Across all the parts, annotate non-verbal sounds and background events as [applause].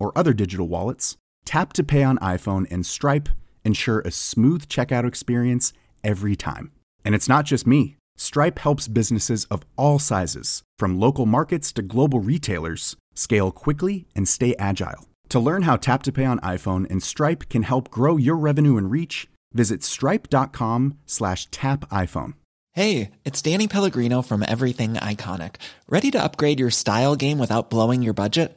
or other digital wallets, Tap to Pay on iPhone and Stripe ensure a smooth checkout experience every time. And it's not just me. Stripe helps businesses of all sizes, from local markets to global retailers, scale quickly and stay agile. To learn how Tap to Pay on iPhone and Stripe can help grow your revenue and reach, visit stripe.com slash tap iPhone. Hey, it's Danny Pellegrino from Everything Iconic. Ready to upgrade your style game without blowing your budget?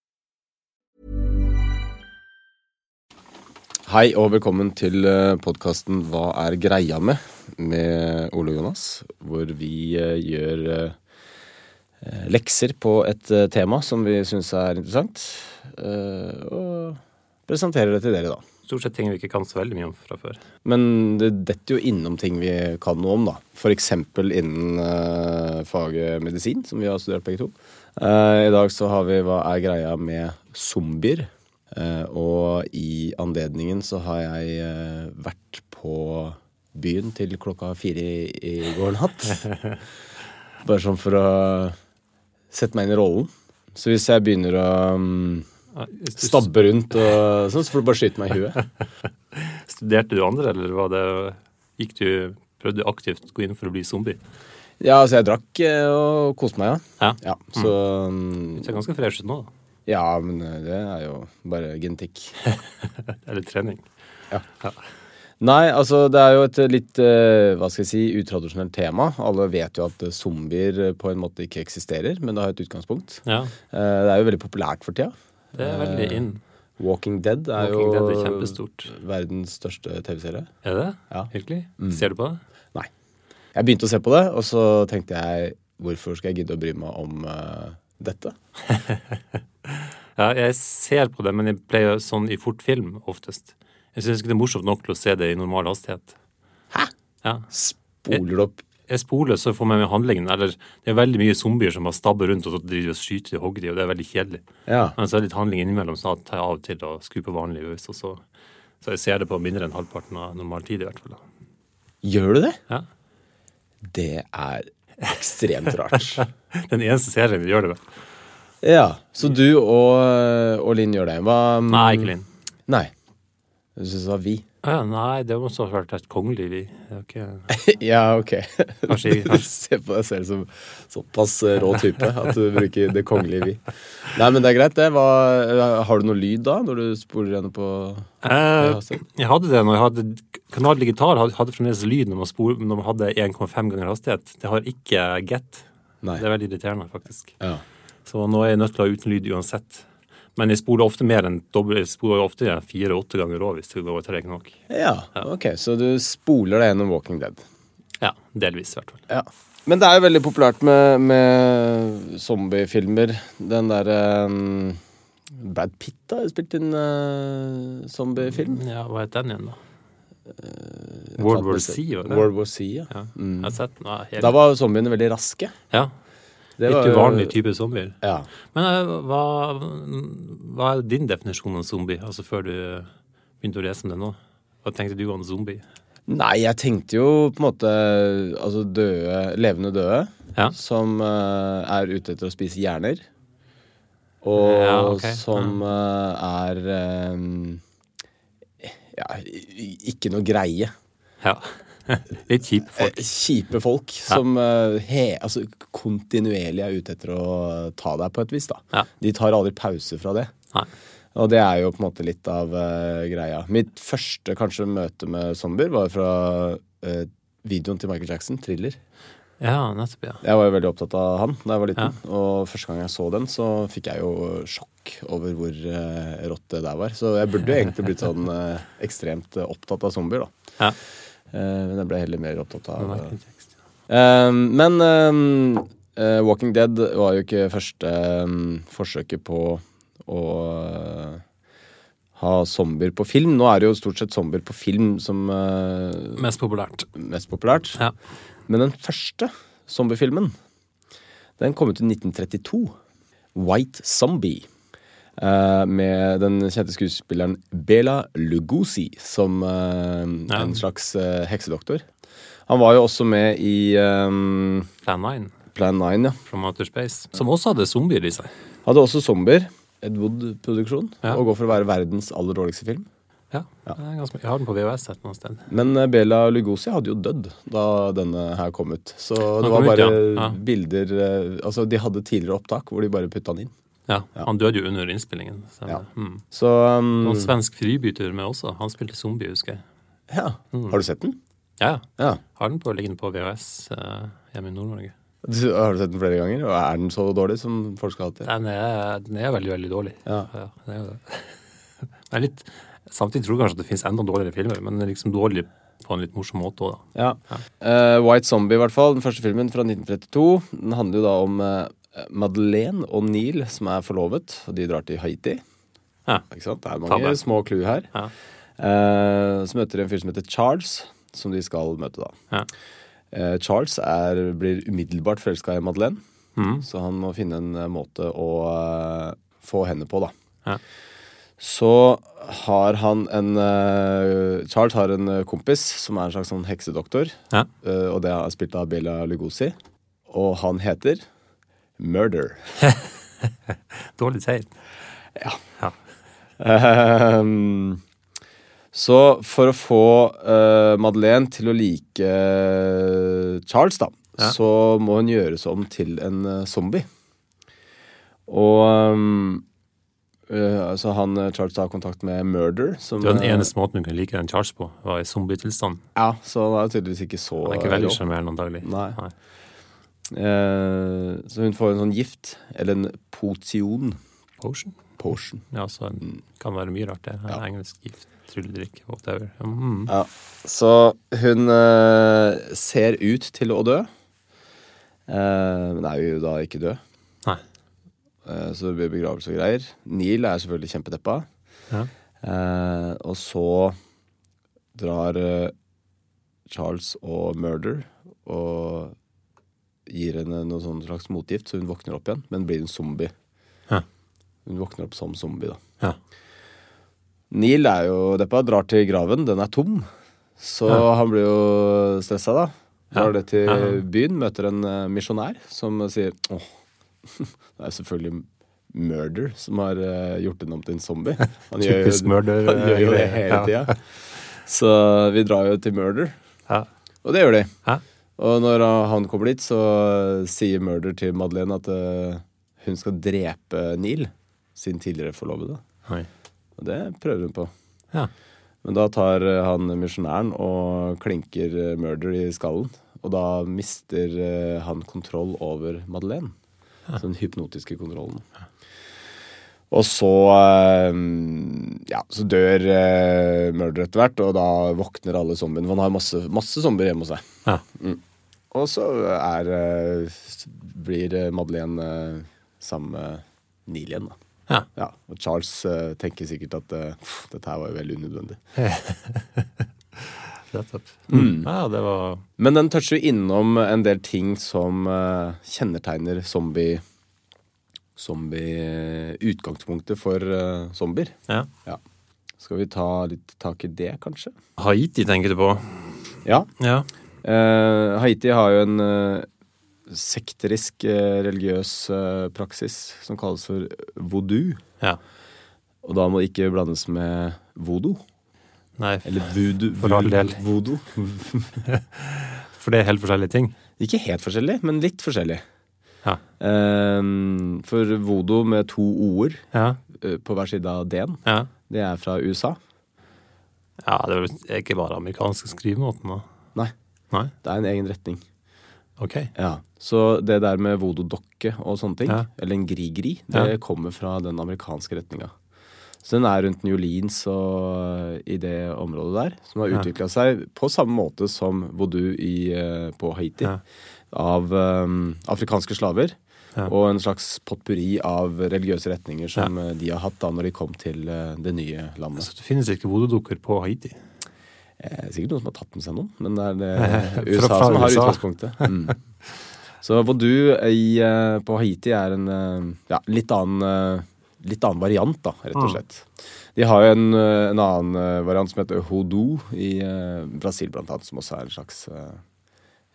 Hei og velkommen til podkasten Hva er greia med? med Ole og Jonas, hvor vi eh, gjør eh, lekser på et eh, tema som vi syns er interessant, og presenterer det til dere, da. Stort sett ting vi ikke kan så veldig mye om fra før. Men det detter jo innom ting vi kan noe om, da. F.eks. innen faget medisin, som vi har studert begge to. I dag så har vi Hva er greia med zombier? Og i anledningen så har jeg vært på byen til klokka fire i, går natt. [laughs] Bare sånn for å sette meg inn i rollen. Så hvis jeg begynner å um, stabbe rundt og sånn, så får du bare skyte meg i huet. [laughs] Studerte du andre, eller var det gikk du, prøvde aktivt å gå inn for å bli zombie? Ja, altså jeg drakk eh, og koste meg, ja. ja. ja så mm. Du ser ganske fresh ut nå, da. Ja, men eh, det er jo bare genetikk. [laughs] eller trening. Ja. ja. Nei, altså det er jo et litt uh, hva skal jeg si, utradisjonelt tema. Alle vet jo at zombier på en måte ikke eksisterer, men det har et utgangspunkt. Ja. Det er jo veldig populært for tida. Det er veldig in. Walking Dead er Walking jo Dead er verdens største TV-serie. Er det? Ja. Virkelig? Mm. Ser du på det? Nei. Jeg begynte å se på det, og så tenkte jeg hvorfor skal jeg gidde å bry meg om dette? [laughs] ja, jeg ser på det, men jeg pleier sånn i fortfilm oftest. Jeg syns ikke det er morsomt nok til å se det i normal hastighet. Hæ? Ja. Spoler du opp? Jeg, jeg spoler, så får jeg med handlingen. Eller det er veldig mye zombier som har stabber rundt og så driver og skyter og hogger de, og det er veldig kjedelig. Ja. Men så er det litt handling innimellom, så tar jeg av og til og skrur på vanlig øs, og så, så jeg ser det på mindre enn halvparten av normal tid, i hvert fall. Gjør du det? Ja. Det er ekstremt rart. [laughs] Den eneste serien vi gjør det med. Ja. Så du og, og Linn gjør det. Hva Nei, ikke Linn. Nei. Du syns det var vi? Ja, nei, det måtte ha vært et kongelig vi. Okay. [laughs] ja, ok. Kanskje, kanskje. [laughs] Se på deg selv som såpass rå type at du bruker det kongelige vi. Nei, men det er greit, det. Hva, har du noe lyd da, når du spoler gjennom på eh, Jeg hadde det når jeg hadde Kanal Digital hadde, hadde fremdeles lyd når man, spol, når man hadde 1,5 ganger hastighet. Det har ikke Get. Nei. Det er veldig irriterende, faktisk. Ja. Så nå er jeg nødt til å ha uten lyd uansett. Men jeg spoler ofte mer enn dobbelt, jeg spoler ofte fire-åtte ganger òg hvis det går tregt nok. Ja, ok, Så du spoler deg gjennom Walking Dead? Ja, delvis i hvert fall. Ja. Men det er jo veldig populært med, med zombiefilmer. Den derre um, Bad Pitt har spilt inn uh, zombiefilm. Ja, hva het den igjen, da? Uh, World War C, var det? World War C, ja. ja. Mm. Jeg har sett den. Helt... Da var zombiene veldig raske. Ja, Litt var, uvanlig type zombier. Ja. Men uh, hva, hva, er din definisjon av zombie, altså før du begynte å lese om det nå? Hva tenkte du om zombie? Nei, jeg tenkte jo på en måte altså døde, levende døde ja. som uh, er ute etter å spise hjerner. Og ja, okay. som uh, er um, ja, ikke noe greie. Ja. [laughs] Litt kjipe folk. Kjipe folk ja. som uh, he, altså, kontinuerlig er ute etter å ta deg på et vis. da. Ja. De tar aldri pause fra det. Nei. Og det er jo på en måte litt av uh, greia. Mitt første kanskje møte med zombier var fra uh, videoen til Michael Jackson, 'Thriller'. Ja, nettopp, ja. Jeg var jo veldig opptatt av han da jeg var liten. Og første gang jeg så den, så fikk jeg jo sjokk over hvor uh, rått det der var. Så jeg burde jo egentlig blitt sånn eh, ekstremt eh, opptatt av zombier, da. ja. Eh, men jeg ble heller mer opptatt av Eh, Men eh, eh, Walking Dead var jo ikke første eh, forsøket på å ha zombier på film. Nå er det jo stort sett zombier på film som Mest populært. mest populært. Ja. Men den første zombiefilmen, den kom ut i 1932. White Zombie. Eh, med den kjente skuespilleren Bela Lugosi som eh, Ja. en slags eh, heksedoktor. Han var jo også med i um, Plan 9 Plan 9, ja. from Outer Space. Som også hadde zombier i seg. Hadde også zombier. Ed Wood-produksjon. Ja. Og går for å være verdens aller dårligste film. Ja, er ganske, Jeg har den på VHS et eller annet sted. Men uh, Bela Lugosi hadde jo dødd da denne her kom ut. Så det var ut, bare ja. Ja. bilder uh, Altså, de hadde tidligere opptak hvor de bare putta den inn. Ja, Han døde jo under innspillingen. Så, Ja. mm. Så um, Noen svensk fribyter med også. Han spilte zombie, husker jeg. Ja. Har du sett den? Ja, Ja. har den på liggende på VHS uh, hjemme i Nord-Norge. Har du sett den flere ganger? Og er den så dårlig som folk skal ha til? Den er, den er veldig, veldig dårlig. Ja. det er jo det. [laughs] Det er litt, samtidig tror jeg kanskje at det finnes enda dårligere filmer, men den er liksom dårlig på en litt morsom måte òg, da. Ja. Uh, White Zombie, i hvert fall. Den første filmen fra 1932. Den handler jo da om eh, Madeleine og Neil som er forlovet, og de drar til Haiti. Ja. Ikke sant? Det er mange med. små clou her. Ja. Eh, så møter de en fyr som heter Charles, som de skal møte da. Ja. Eh, Charles er, blir umiddelbart forelska i Madeleine, mm. så han må finne en eh, måte å eh, få henne på, da. Ja. Så har han en eh, Charles har en eh, kompis som er en slags sånn heksedoktor. Ja. og det er spilt av Bela Lugosi. Og han heter Murder. [laughs] Dårlig tegn. Ja. Ja. Um, så for å få uh, Madeleine til å like eh, Charles, da, Ja. så må hun gjøres om til en eh, zombie. Og um, uh, Så han eh, Charles tar kontakt med Murder. Som, Det var den eneste måten hun kunne like en Charles på, var i zombietilstand. Ja, så han er tydeligvis ikke så Han er ikke veldig sjarmerende antagelig. Nei. Eh, så hun får en sånn gift, eller en potion. Potion? Potion. Ja, så det kan være mye rart, det. Ja. Engelsk gift, trylledrikk, whatever. Mm. Ja. Så hun eh, ser ut til å dø, eh, men er jo da ikke død. Nei. Eh, så det blir begravelse og greier. Neil er selvfølgelig kjempedeppa. Ja. Eh, og så drar eh, Charles og Murder og gir henne noe sånn slags motgift, så hun våkner opp igjen, men blir en zombie. Ja. Hun våkner opp som zombie, da. Ja. Neil er jo deppa, drar til graven. Den er tom. Så han blir jo stressa, da. Drar Ja. det til Ja, ja. byen, møter en uh, misjonær som sier åh, [laughs] det er selvfølgelig Murder som har eh, gjort henne om til en zombie. [laughs] Han gjør, Typisk murder, [laughs] han gjør jo det eh, hele ja. tida. Så vi drar jo til Murder, Ja. og det gjør de. Og når han kommer dit, så sier Murder til Madeleine at uh, hun skal drepe Neil, sin tidligere forlovede. Oi. Og det prøver hun på. Ja. Men da tar uh, han misjonæren og klinker uh, Murder i skallen. Og da mister han kontroll over Madeleine. Så Den hypnotiske kontrollen. Og så Ja, så dør Murder etter hvert, og da våkner alle zombiene. For han har masse, masse zombier hjemme hos seg. Ja. Og så er uh, blir uh, Madeleine uh, sammen med Neil igjen, da. Ja. Ja, og Charles tenker sikkert at pff, dette her var jo veldig unødvendig. [laughs] Nettopp. Mm. Ja, det var Men den toucher jo innom en del ting som kjennetegner zombie Zombie-utgangspunktet for uh, zombier. Ja. Ja. Skal vi ta litt tak i det, kanskje? Haiti tenker du på? Ja. Ja. Eh, Haiti har jo en uh, sekterisk uh, religiøs praksis som kalles for voodoo. ja. Og da må det ikke blandes med voodoo. Nei, Eller voodoo. For all del. Voodoo. [laughs] for det er helt forskjellige ting. Ikke helt forskjellig, men litt forskjellig. Ja. For voodoo med to o-er Ja. på hver side av d-en, Ja. det er fra USA. ja, det er ikke bare amerikanske skrivemåten, da. Nei, Nei? det er en egen retning. OK. Ja, Så det der med voodoo-dokke og sånne ting, Ja. eller en grigri, det Ja. kommer fra den amerikanske retninga. Så den er rundt New Orleans og i det området der, som har Ja. utvikla seg på samme måte som voodoo i, eh, på Haiti. Ja. Av um, afrikanske slaver. Ja. Og en slags potpurri av religiøse retninger som eh, de har hatt da når de kom til eh, det nye landet. Så det finnes ikke voodoo-dukker på Haiti? Eh, sikkert noen som har tatt med seg noen, men det er [laughs] det USA fra som har USA. utgangspunktet. Mm. [laughs] Så i, eh, på Haiti er en eh, ja, litt, annen, eh, litt annen variant, da, rett og Mm. slett. De har jo en, eh, en annen eh, variant som heter hodo i eh, Brasil, blant annet, som også er en slags eh,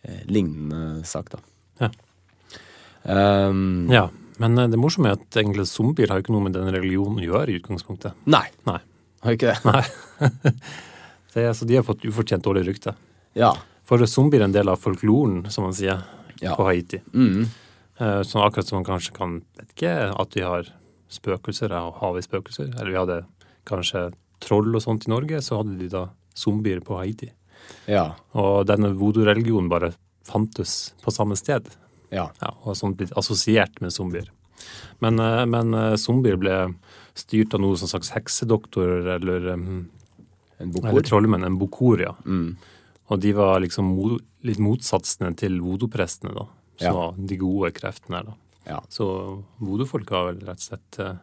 eh, lignende sak, da. Ja. Um, Ja. Men eh, det morsomme er at egentlig zombier har jo ikke noe med den religionen å gjøre i utgangspunktet. Nei, Nei. har ikke det? Nei. [laughs] Det så de har fått ufortjent dårlig rykte. Ja. For zombier er en del av folkloren, som man sier, Ja. på Haiti. Mm. Eh, Sånn akkurat som man kanskje kan Vet ikke at vi har spøkelser. Har vi spøkelser? Eller vi hadde kanskje troll og sånt i Norge, så hadde de da zombier på Haiti. ja. Og denne voodoo-religionen bare fantes på samme sted. Ja. Ja, og sånn blitt assosiert med zombier. Men, eh, men eh, zombier ble styrt av noe som slags heksedoktor eller, En bokor? eller trollmenn, en bokor, ja. Mm. Og de var liksom mo litt motsatsene til voodoo-prestene, da. Som Ja. var de gode kreftene da. Ja. Så vodofolk har vel rett og slett eh,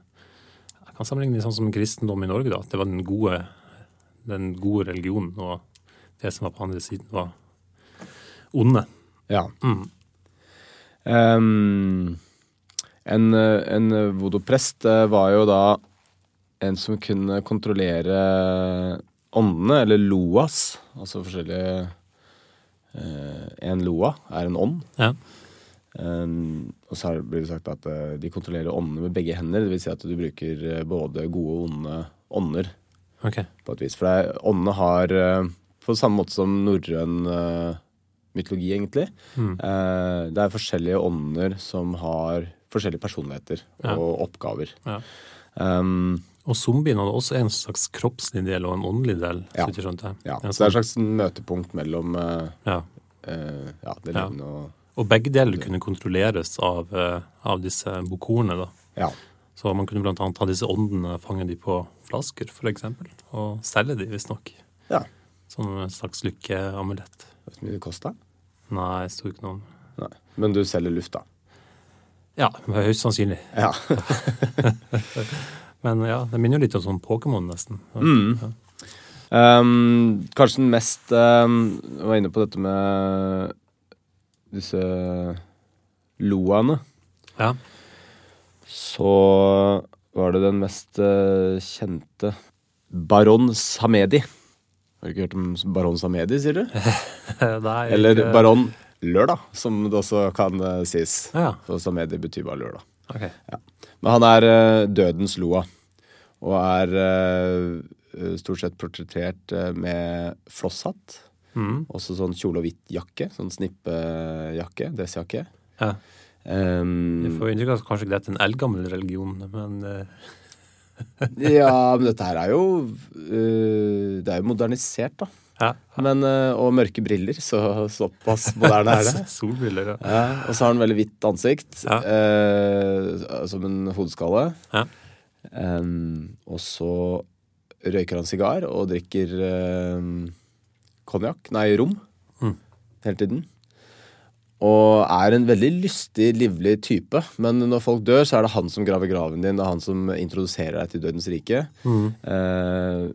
Jeg kan sammenligne det sånn som kristendom i Norge, da. Det var den gode, den gode religionen, og det som var på andre siden, var onde. Ja. Mm. Um, en en voodoo-prest eh, var jo da en som kunne kontrollere åndene, eller loas. Altså forskjellige eh, En loa er en ånd. Ja. Um, og så blir det sagt at uh, de kontrollerer åndene med begge hender. Det vil si at du bruker uh, både gode og onde ånder OK. på et vis. For det åndene har, uh, på samme måte som norrøn mytologi, egentlig Mm. Det er forskjellige ånder som har forskjellige personligheter Ja. og oppgaver. Ja. Um, Og zombien hadde også en slags kroppslig del og en åndelig del. Ja. så jeg ja. Så det er et sånn. slags møtepunkt mellom uh, Ja. Uh, ja, det levende og Og begge deler kunne kontrolleres av, uh, av disse bokorene. da. Ja. Så man kunne annet ta disse åndene, fange de på flasker f.eks., og selge de visstnok. ja. Som en slags lykkeamulett. Vet du hvor mye det kosta? Nei, jeg sto ikke noe om Men du selger luft, da? Ja, høyst sannsynlig. Ja. [laughs] Men ja, det minner jo litt om sånn Pokémon, nesten. Mm. Ja. Um, kanskje den mest um, Jeg var inne på dette med disse loaene. Ja. Så var det den mest uh, kjente Baron Samedi. Har du ikke hørt om Baron Samedi, sier du? [laughs] Nei, Eller Baron Lørdag, som det også kan eh, sies. Ja, For Samedi betyr bare lørdag. ok. Men han er uh, dødens loa, og er uh, stort sett portrettert uh, med flosshatt. Mm. Også sånn kjole og hvitt jakke. Sånn snippejakke. Dressjakke. Ja. Um, Jeg får inntrykk av at kanskje ikke dette er en eldgammel religion, men [laughs] ja, men dette her er jo Det er jo modernisert, da. Ja. Men, eh, og mørke briller, så såpass moderne er det. [laughs] Solbriller, ja. Ja, og så har han veldig hvitt ansikt, Ja. eh, som en hodeskalle. Ja. Um, og så røyker han sigar og drikker um, konjakk, nei, rom, Mm. hele tiden. Og er en veldig lystig, livlig type. Men når folk dør, så er det han som graver graven din. Det er han som introduserer deg til dødens rike. Mm. Eh,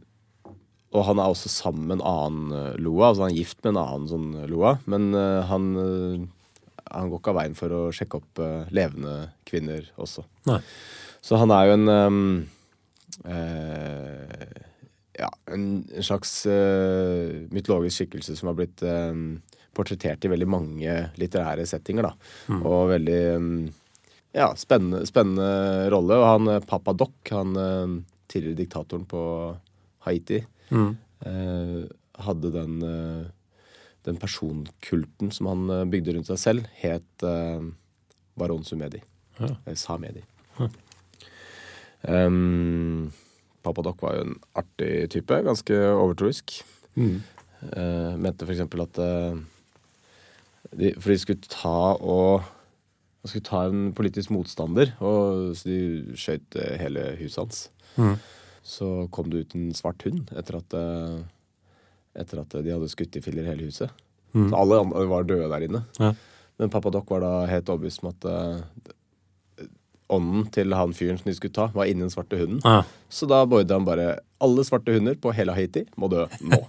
og han er også sammen med en annen eh, Loa. Altså han er gift med en annen sånn Loa. Men uh, han, uh, han går ikke av veien for å sjekke opp uh, levende kvinner også. Nei. Så han er jo en um, eh, Ja, en, en slags eh, mytologisk skikkelse som har blitt portrettert i veldig mange litterære settinger, da. Mm. Og veldig um, ja, spennende, spennende rolle. Og han eh, Papa Doc, han eh, tidligere diktatoren på Haiti, Mm. eh, hadde den, eh, den personkulten som han eh, bygde rundt seg selv, het Baron Sumedi. Ja. Samedi. Um, Papa Doc var jo en artig type. Ganske overtroisk. Eh, mente for eksempel at uh, de, For de skulle ta og de skulle ta en politisk motstander, og så de skjøt hele huset hans. Mm. Så kom det ut en svart hund etter at, eh, etter at de hadde skutt i filler hele huset. Mm. Så alle andre var døde der inne. Ja. Men pappa Doc var da helt overbevist om at uh, ånden til han fyren som de skulle ta, var inni den svarte hunden. Ja. Så da beordret han bare alle svarte hunder på hele Haiti må dø nå.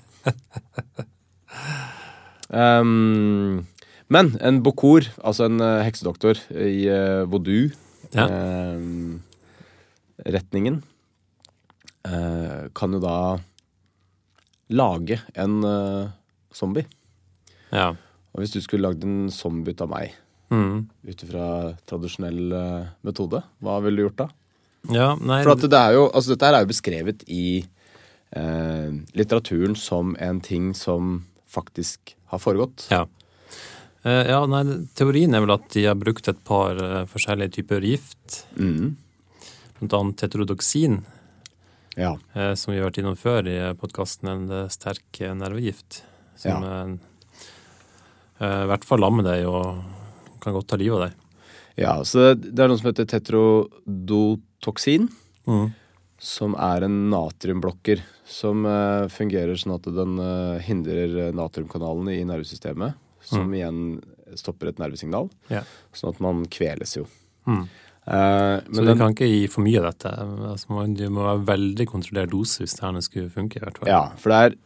um, [laughs] men en bokor, altså en uh, heksedoktor i uh, voodoo Ja. Eh, kan jo da lage en eh, zombie. ja. Og hvis du skulle lagd en zombie ut av meg, Mm. ut ifra tradisjonell eh, metode, hva ville du gjort da? ja. Nei For det er jo, altså dette er jo beskrevet i eh, litteraturen som en ting som faktisk har foregått. Ja. Eh, ja, nei, teorien er vel at de har brukt et par eh, forskjellige typer gift. Mm. Blant annet heterodoksin, Ja. eh, som vi har vært innom før i podkasten, en eh, sterk eh, nervegift. Som ja. i hvert fall lammer deg og kan godt ta livet av deg. ja, så det er noe som heter tetrodotoksin, Mm. som er en natriumblokker som fungerer sånn at den hindrer natriumkanalene i nervesystemet, som igjen stopper et nervesignal, Ja. sånn at man kveles jo. Mm. Eh, Så du den, kan ikke gi for mye av dette. Altså, man- det må være veldig kontrollert dose hvis det her skulle funke. i hvert fall. ja, for det er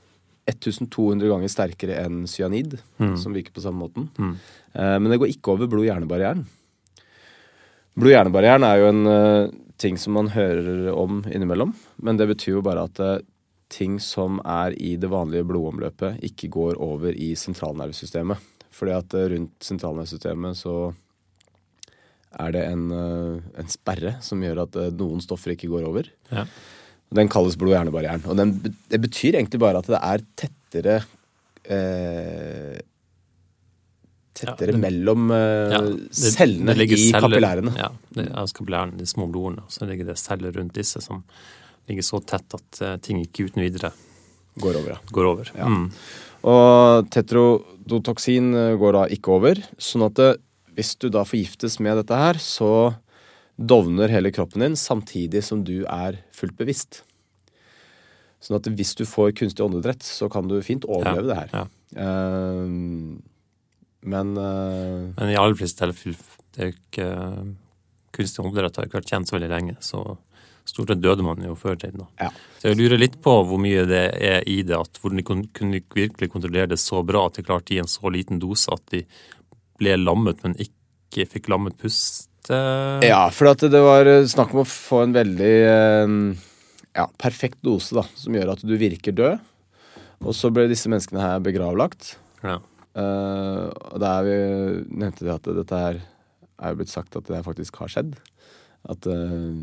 1200 ganger sterkere enn cyanid, Mm. som virker på samme måten. Mm. Uh, Men det går ikke over blod-hjernebarrieren. Blod-hjernebarrieren er jo en uh, ting som man hører om innimellom, men det betyr jo bare at ting som er i det vanlige blodomløpet, ikke går over i sentralnervesystemet. Fordi at rundt sentralnervesystemet så er det en, eh, en sperre som gjør at eh, noen stoffer ikke går over. Ja. Den kalles blod-hjernebarrieren. Og den, det betyr egentlig bare at det er tettere eh, Tettere Ja, det- mellom eh, Ja, det- cellene det i celler- kapillærene. Ja, det er kapillærene, de små blodårene. Så ligger det celler rundt disse som ligger så tett at eh, ting ikke uten videre Går over, ja. går over. Mm. Og tetrodotoksin går da ikke over. Sånn at det, hvis du da forgiftes med dette her, så dovner hele kroppen din samtidig som du er fullt bevisst. Sånn at hvis du får kunstig åndedrett, så kan du fint overleve det her. Ja. Uh, men uh, Men i alle fleste tilfeller det er ikke eh, Kunstig åndedrett har ikke vært kjent så veldig lenge, så stort sett døde man jo før i tiden. ja. Så jeg lurer litt på hvor mye det er i det, at hvordan de kunne virkelig kontrollere det så bra at de klarte i en så liten dose at de ble lammet, men ikke fikk lammet pust. eh, Ja, for det var eh, snakk om å få en veldig eh, ja, perfekt dose, da, som gjør at du virker død. Og så ble disse menneskene her begravlagt. Ja. Uh, og der er vi, nevnte vi at dette her er jo blitt sagt at det faktisk har skjedd. At eh,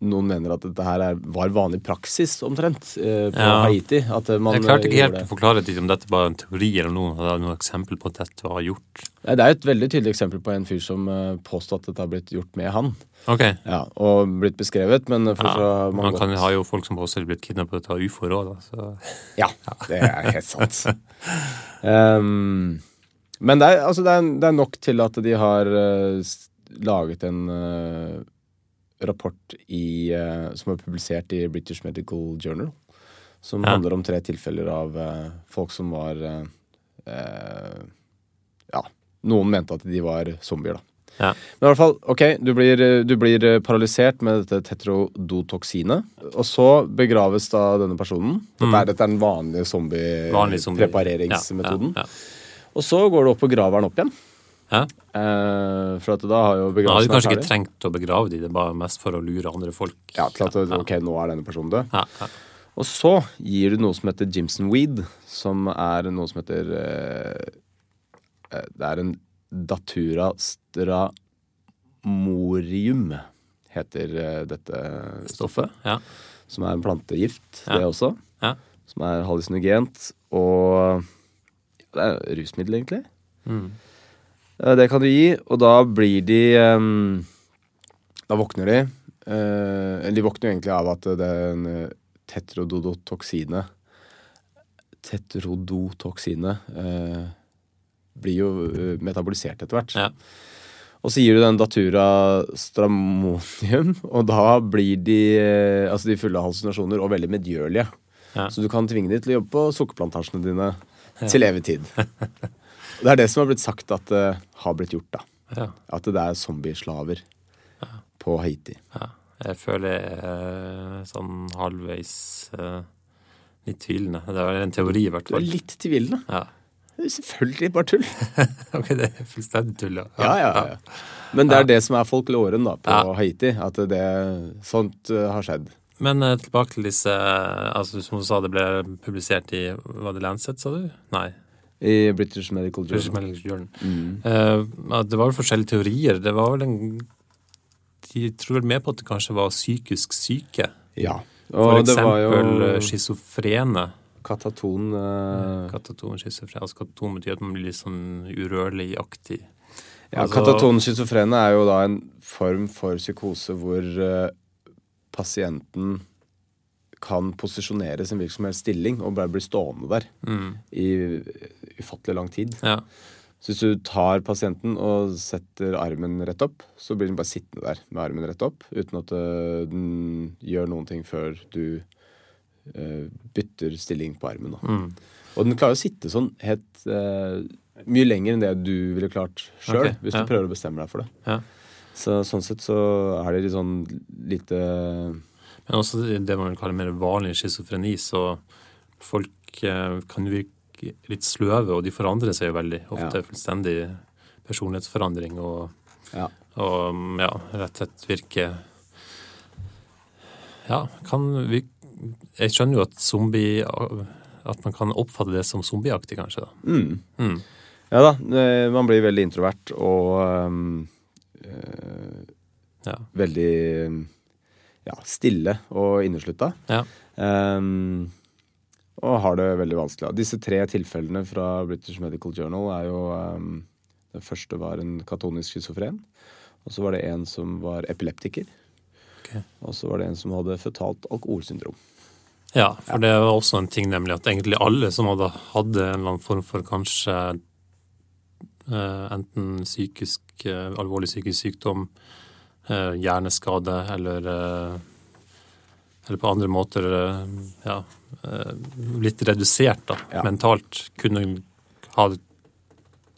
noen mener at dette her er, var vanlig praksis, omtrent, eh, på Ja. Haiti. Eh, Jeg klarte eh, ikke helt å forklare om dette er en teori, eller noe, hadde noe eksempel på at dette var gjort. Nei, Det er et veldig tydelig eksempel på en fyr som uh, påstår at dette har blitt gjort med han. Ok. Ja, Og blitt beskrevet, men Ja, man kan godt- ha jo folk som påstår blitt kidnappet av ufoer òg, da. Så. Ja, det er helt sant. um, men det er, altså det, er, det er nok til at de har uh, laget en eh, rapport i, eh, som er publisert i British Medical Journal. Som Ja. handler om tre tilfeller av eh, folk som var eh, Ja, noen mente at de var zombier, da. Ja. Men i hvert fall, ok, du blir, du blir paralysert med dette tetrodotoksinet. Og så begraves da denne personen. Dette er, dette er den vanlige Mm. Vanlig zombie. zombie-prepareringsmetoden. Ja, ja, Og så går du opp og graver den opp igjen. Ja. Eh, for at da har jo Man hadde begravelsen kanskje ikke trengt å begrave de, det er bare mest for å lure andre folk. Ja, til at ja, ok, nå er denne personen død. ja, ja. Og så gir du noe som heter Jimson Weed, som er noe som heter eh, eh, Det er en Datura stramorium, heter eh, dette stoffet. Ja. Som er en plantegift, det også. Ja. Som er hallusinogent og Det er rusmiddel, egentlig. Mm. Eh, Det kan du gi, og da blir de um, Da våkner de. Eh, eller de våkner jo egentlig av at det er en tetrododotoksine Tetrodotoksinet eh, blir jo eh, metabolisert etter hvert. Ja. Og så gir du den Datura stramonium, og da blir de eh, Altså de fulle av hallusinasjoner og veldig medgjørlige. Ja. Så du kan tvinge dem til å jobbe på sukkerplantasjene dine til evig tid. [laughs] Det er det som har blitt sagt at det har blitt gjort, da. Ja. At det er zombieslaver på Haiti. ja. Jeg føler jeg er sånn halvveis uh, litt tvilende. Det er en teori, i hvert Du er fall. litt tvilende. Ja. Selvfølgelig bare tull. [laughs] Ok, det er fullstendig tull, Ja, ja, ja. Men det er Ja. det som er folkloren da, på Ja. Haiti. At det, sånt uh, har skjedd. Men eh, tilbake til disse altså Som du sa, det ble publisert i Var det Lancet, sa du? Nei. I British Medical British Journal. Medical Journal. Mm. Uh, det var jo forskjellige teorier. Det var vel en De tror vel med på at det kanskje var psykisk syke. Ja. Og For eksempel jo eh, schizofrene. kataton uh... Kataton, schizofren. Altså kataton betyr at man blir litt sånn urørlig-aktig. Ja, Altså- Kataton schizofrene er jo da en form for psykose hvor uh, pasienten kan posisjonere sin hvilken som helst stilling og bare bli stående der Mm. i ufattelig lang tid. Ja. Så hvis du tar pasienten og setter armen rett opp, så blir den bare sittende der med armen rett opp uten at eh, den gjør noen ting før du uh, bytter stilling på armen. Mm. Og den klarer å sitte sånn helt uh, mye lenger enn det du ville klart sjøl, okay, hvis ja. du prøver å bestemme deg for det. Ja. Så sånn sett så er det litt sånn lite Men også det man vil kalle mer vanlig schizofreni, så folk eh, kan virke litt sløve, og de forandrer seg jo veldig. Ofte Ja. fullstendig personlighetsforandring og, Ja. og ja, rett og slett virke Ja, kan vi Jeg skjønner jo at zombie At man kan oppfatte det som zombieaktig, kanskje. da. mm. Mm. Ja da, man blir veldig introvert og eh, Ja. veldig ja, stille og inneslutta. ja. Um, og har det veldig vanskelig. Disse tre tilfellene fra British Medical Journal er jo um, Den første var en katonisk schizofren. Og så var det en som var epileptiker. Okay. Og så var det en som hadde føtalt alkoholsyndrom. Ja, for det var også en ting, nemlig at egentlig alle som hadde, hadde en eller annen form for kanskje eh, enten psykisk, eh, alvorlig psykisk sykdom, hjerneskade eller eh, eller på andre måter eh, ja, eh, litt redusert da, Ja. mentalt, kunne ha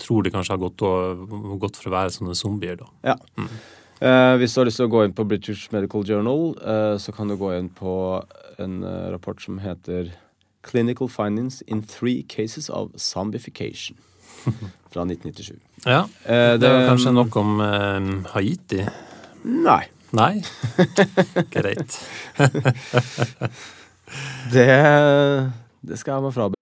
Tror de kanskje har gått, og, gått for å være sånne zombier, da. Ja. Eh, hvis du har lyst til å gå inn på British Medical Journal, eh, så kan du gå inn på en eh, rapport som heter Clinical Findings in Three Cases of Zombification [laughs] fra 1997. Ja, Eh, Det var kanskje nok om eh, Haiti. Nei. Nei? Greit. [laughs] Det, det skal jeg meg frabe.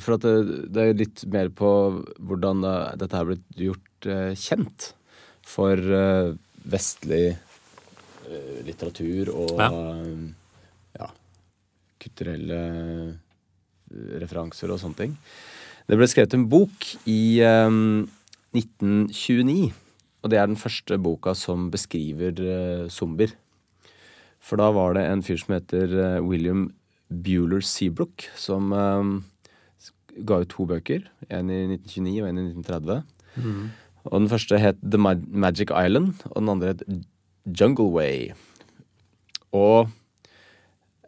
For at det, det er litt mer på hvordan dette er blitt gjort eh, kjent for eh, vestlig eh, litteratur og Ja. ja, kulturelle referanser og sånne ting. Det ble skrevet en bok i eh, 1929, og det er den første boka som beskriver eh, zombier. For da var det en fyr som heter eh, William Bueller Seabrook, som eh, ga ut to bøker. En i 1929 og en i 1930. Og den første het The Ma Magic Island, og den andre het Jungle Way. Og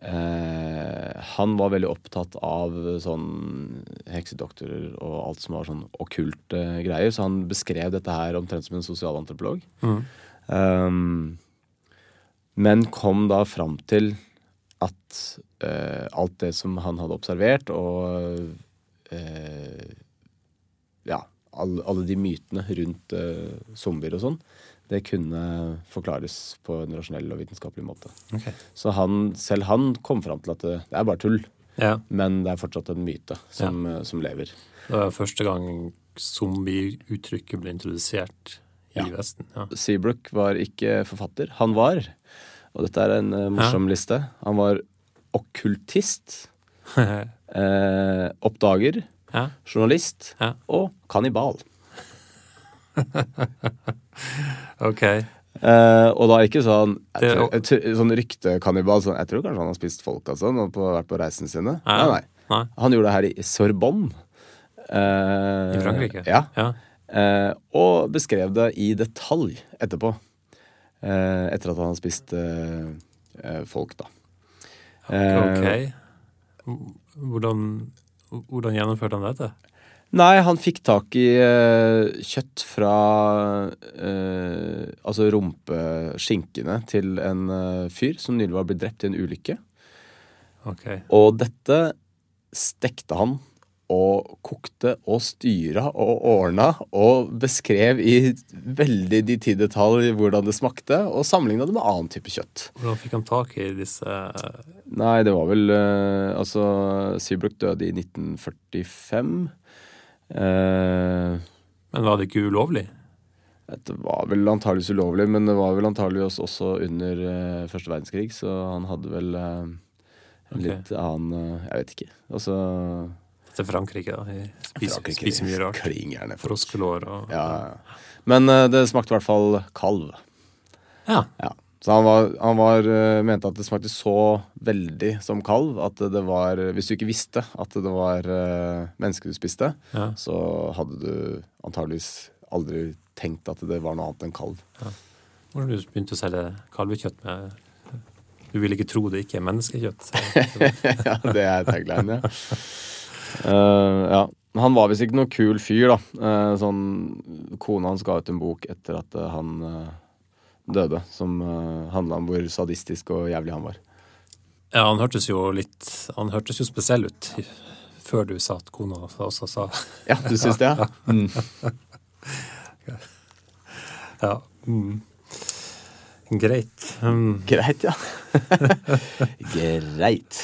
eh, han var veldig opptatt av sånn heksedoktorer og alt som var sånn okkulte greier, så han beskrev dette her omtrent som en sosialantropolog. Um, men kom da fram til at eh, alt det som han hadde observert, og ja, alle, de mytene rundt eh, zombier og sånn, det kunne forklares på en rasjonell og vitenskapelig måte. Okay. Så han, selv han kom fram til at det, det er bare tull, Ja. men det er fortsatt en myte som, ja. som lever. Det var første gang zombieuttrykket ble introdusert i Ja. Vesten. Ja. Seabrook var ikke forfatter. Han var, og dette er en eh, morsom liste, han var okkultist, [laughs] eh, oppdager, ja. journalist Ja. og kannibal. [laughs] OK. Eh, og da ikke sånn jeg tror, jeg, tror- Sånn ryktekannibal. Sånn, jeg tror kanskje han har spist folk sånn, og på, vært på reisene sine. Nei, nei. Nei. Han gjorde det her i Sorbonne. Eh, I Frankrike? Ja. Ja. Eh, og beskrev det i detalj etterpå. Eh, etter at han hadde spist eh, eh, folk, da. OK. Hvordan, hvordan gjennomførte han dette? Nei, han fikk tak i eh, kjøtt fra eh, Altså rumpeskinkene til en eh, fyr som nylig var blitt drept i en ulykke. Okay. Og dette stekte han og kokte og styra og ordna og beskrev i veldig de ti detaljer hvordan det smakte, og sammenligna det med annen type kjøtt. Hvordan fikk han tak i disse Nei, det var vel eh, Altså, Seabrook døde i 1945. Eh, Men var det ikke ulovlig? det var vel antageligvis ulovlig, men det var vel antageligvis også under eh, første verdenskrig, så han hadde vel eh, en okay. litt annen eh, Jeg vet ikke. Altså Til Frankrike, da. Spiser, Frankrike, spiser mye rart. Klingerne. Froskelår og Ja, ja. Men uh, det smakte i hvert fall kalv. Ja. Ja. Så han, var, han var, eh, mente at det smakte så veldig som kalv at det var Hvis du ikke visste at det var uh, menneske du spiste, Ja. så hadde du antageligvis aldri tenkt at det var noe annet enn kalv. Hvordan du begynte å selge kalvekjøtt med Du vil ikke tro det ikke er menneskekjøtt. [laughs] Ja, det er tagline, ja. Eh, ja. Han var visst ikke noe kul fyr, da. Uh, sånn, kona hans ga ut en bok etter at uh, han døde, som uh, handla om hvor sadistisk og jævlig han var. ja, han hørtes jo litt Han hørtes jo spesiell ut før du sa at kona også sa [laughs] Ja, du syns det, ja? Mm. Ja. Mm. Greit. Um. Greit, ja. [laughs] Greit.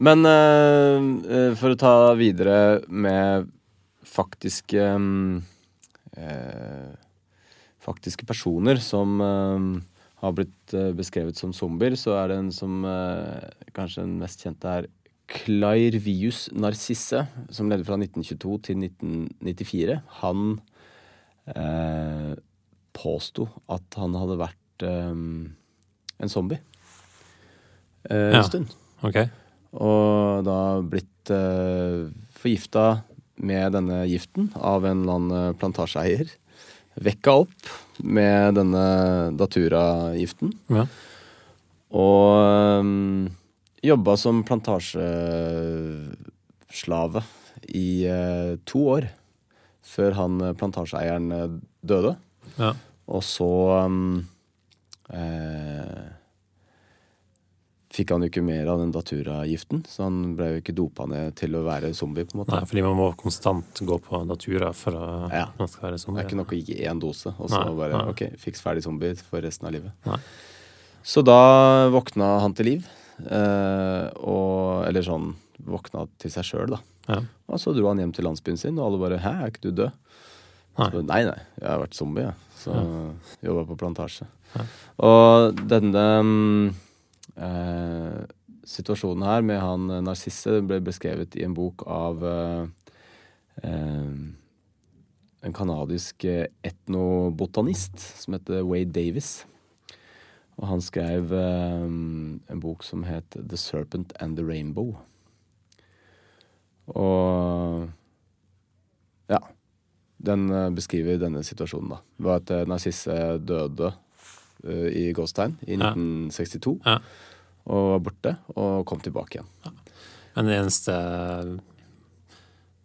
Men eh, for å ta videre med faktiske um, uh, Faktiske personer som uh, har blitt beskrevet som zombier, så er det en som kanskje den mest kjente er Clairvius Narcisse, som levde fra 1922 til 1994. Han eh, påsto at han hadde vært en zombie en stund. OK. Og da blitt eh, forgifta med denne giften av en eller annen plantasjeeier. Vekka opp med denne datura-giften. Ja. Og um, jobba som plantasjeslave i eh, to år. Før han eh, plantasjeeieren eh, døde. ja. Og så um, eh, fikk han jo ikke mer av den datura-giften, så han ble jo ikke dopa ned til å være zombie. på en måte. Nei, fordi man må konstant gå på Datura for å Ja. man skal være Det er ikke nok å gi én dose, og så bare nei. ok, fiks ferdig zombie for resten av livet. Nei. Så da våkna han til liv. Eh, og Eller sånn våkna til seg sjøl, da. Ja. Og så dro han hjem til landsbyen sin, og alle bare 'hæ, er ikke du død?' Nei. Så, nei, nei, jeg har vært zombie, jeg. Så jobba på plantasje. Ja. Og denne mm, eh, situasjonen her med han eh, Narsisse ble beskrevet i en bok av eh, eh, en kanadisk eh, etnobotanist som heter Wade Davis. Og han skrev eh, en bok som het The Serpent and the Rainbow. Og ja. Den beskriver denne situasjonen, da. Det var at narsisse døde i Gåstein i 1962. Ja. Og var borte, og kom tilbake igjen. Men det eneste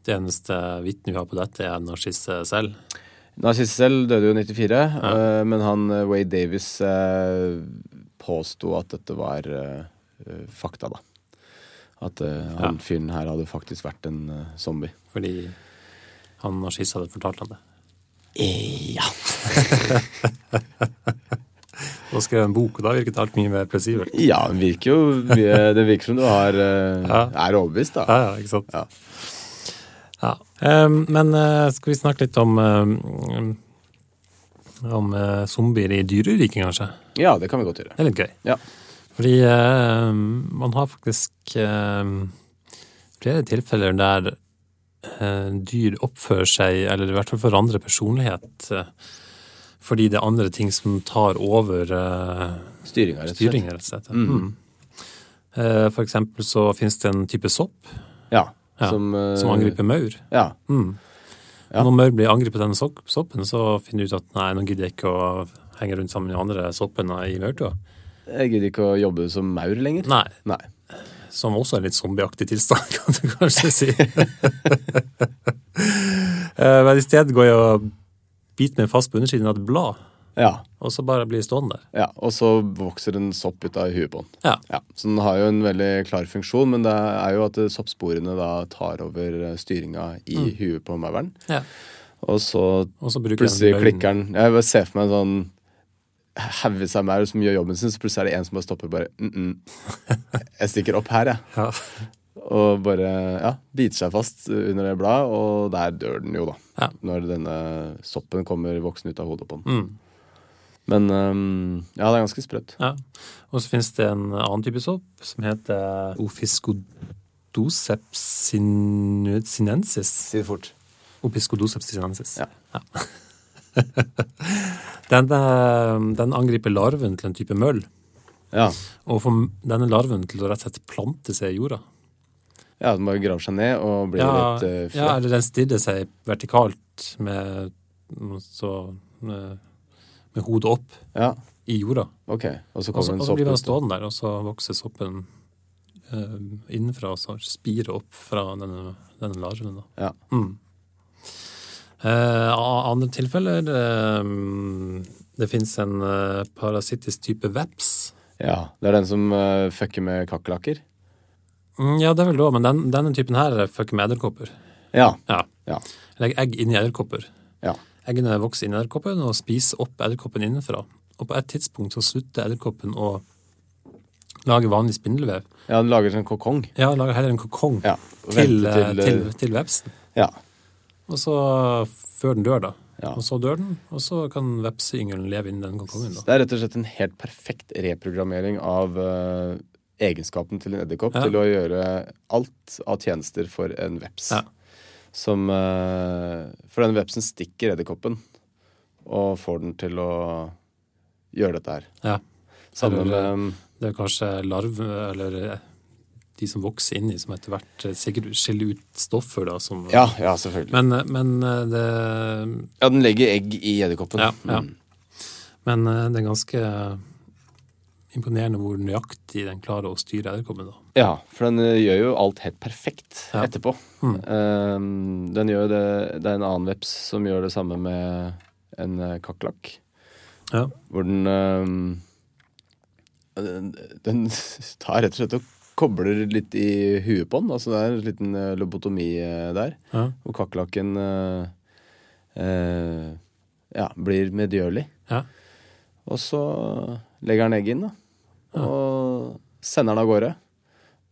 Det eneste vitnet vi har på dette, er Narcisse selv. Narcisse selv døde jo i 94, eh, men han eh, Wade Davis eh, påsto at dette var eh, eh, fakta, da. At eh, han Ja. fyren her hadde faktisk vært en eh, zombie. Fordi han Narcisse hadde fortalt ham det. Ja. [laughs] Og skrive en bok, da virket alt mye mer plausibelt. ja, det virker jo Det virker som du har, eh, [laughs] Ja. er overbevist, da. Ja, ja, ikke sant? Ja. Ja. Ehm, men eh, skal vi snakke litt om eh, om eh, zombier i dyreriket, kanskje? Ja, det kan vi godt gjøre. Det er litt gøy. Ja. Fordi eh, man har faktisk eh, flere tilfeller der eh, dyr oppfører seg, eller i hvert fall forandrer personlighet, eh, fordi det er andre ting som tar over uh, Styringa, rett og slett. rett og slett. Mm. Uh, For eksempel så finnes det en type sopp Ja. Ja, Som, uh, som angriper maur. Ja. Mm. Når maur blir angrepet av denne sopp- soppen, så finner du ut at nei, nå gidder jeg ikke å henge rundt sammen med de andre soppene i maurtua. Jeg gidder ikke å jobbe som maur lenger. Nei, Nei. som også er litt zombieaktig tilstand, [laughs] kan du kanskje si. [laughs] Eh, Men i stedet går jeg og biter meg fast på undersiden av et blad, Ja. og så bare blir stående der. ja. Og så vokser en sopp ut av huet på den. Ja. Ja, så den har jo en veldig klar funksjon, men det er jo at soppsporene da tar over styringa i Mm. huet på mauren. Ja. Og så Og så plutselig klikker den. Jeg bare ser for meg en sånn hauge seg maur som gjør jobben sin, så plutselig er det en som bare stopper bare mm -mm. [laughs] Jeg stikker opp her, jeg. Ja. Og bare ja, biter seg fast under det bladet, og der dør den jo, da. Ja. Når denne soppen kommer voksen ut av hodet på den. Mm. Men um, ja, det er ganske sprøtt. Ja. Og så finnes det en annen type sopp som heter Ophiscodosepsinensis. Si det fort. Ophiscodosepsinensis. Ja. [laughs] den, eh, den angriper larven til en type møll, Ja. og får denne larven til å rett og slett plante seg i jorda. Ja, den bare graver seg ned og blir Ja, litt uh, frø. ja, eller den stirrer seg vertikalt med, så, med, med hodet opp Ja, i jorda. ok. Og så kommer en og så blir den stående der, og så vokser soppen uh, innenfra og så spirer opp fra denne, denne larven. Da. Ja. Mm. Uh, andre tilfeller eh, Det fins en eh, parasittisk type veps. ja, det er den som uh, fucker med kakerlakker. Mm, ja, det er vel lov, men den, denne typen her fucker med edderkopper. Ja. Ja. Ja. Legger egg inni edderkopper. ja. Eggene vokser inn i edderkoppen og spiser opp edderkoppen innenfra. Og på et tidspunkt så slutter edderkoppen å lage vanlig spindelvev. Ja, den lager en kokong. Ja, den lager heller en kokong Ja, til, til, til, til, til vepsen. Ja. Og så før den dør, da. Ja. Og så dør den, og så kan vepseyngelen leve innen den kokongen. da. Det er rett og slett en helt perfekt reprogrammering av eh, egenskapen til en edderkopp Ja. til å gjøre alt av tjenester for en veps. Ja. Som eh, For denne vepsen stikker edderkoppen og får den til å gjøre dette her. Ja. Sammen med Det er kanskje larv, eller eh, de som vokser inni, som etter hvert eh, sikkert skiller ut stoffer, da. Som, Ja, ja, selvfølgelig. Men, men det ja, den legger egg i edderkoppen. Ja, ja. Mm. Men det er ganske imponerende hvor nøyaktig den klarer å styre edderkoppen. Ja, for den eh, gjør jo alt helt perfekt Ja. etterpå. Mm. Eh, den gjør det, det er en annen veps som gjør det samme med en uh, kakerlakk. Ja. Hvor den, eh, den Den [laughs] tar rett og slett og kobler litt i huet på den. Altså det er en liten eh, lobotomi eh, der. Ja. Og kakerlakken uh, uh, ja, blir medgjørlig. Ja. Og så legger han egg inn, da. Og sender den av gårde.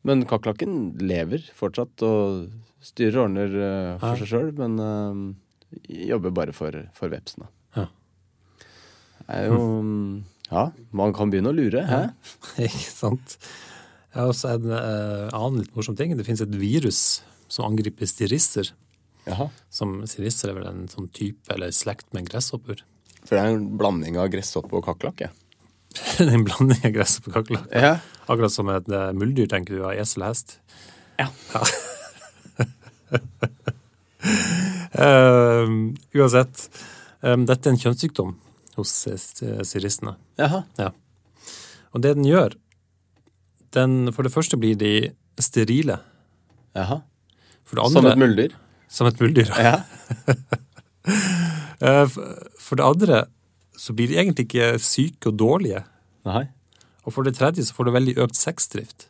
Men kakerlakken lever fortsatt og styrer og ordner uh, for Ja. seg sjøl, men uh, jobber bare for, for vepsen, da. Ja. Det er jo Ja, man kan begynne å lure, hæ? [laughs] Ikke sant? Jeg har også en det annen litt morsom ting. Det finnes et virus som angriper stirisser. Jaha. Som Stirisser er vel en sånn type eller slekt med gresshopper. For det er en blanding av gresshoppe og kakerlakk, ja. [laughs] en blanding av gress og kakerlakk. Ja. Akkurat som et eh, muldyr, tenker du, av esel og hest. Ja. [laughs] Eh, uansett, Um, dette er en kjønnssykdom hos eh, siristene. Jaha. Ja. Og det den gjør, den For det første blir de sterile. Jaha. For det Som et muldyr? Som et muldyr. Ja. [laughs] Eh, For det andre så blir de egentlig ikke syke og dårlige. Nei. Og for det tredje så får du veldig økt sexdrift.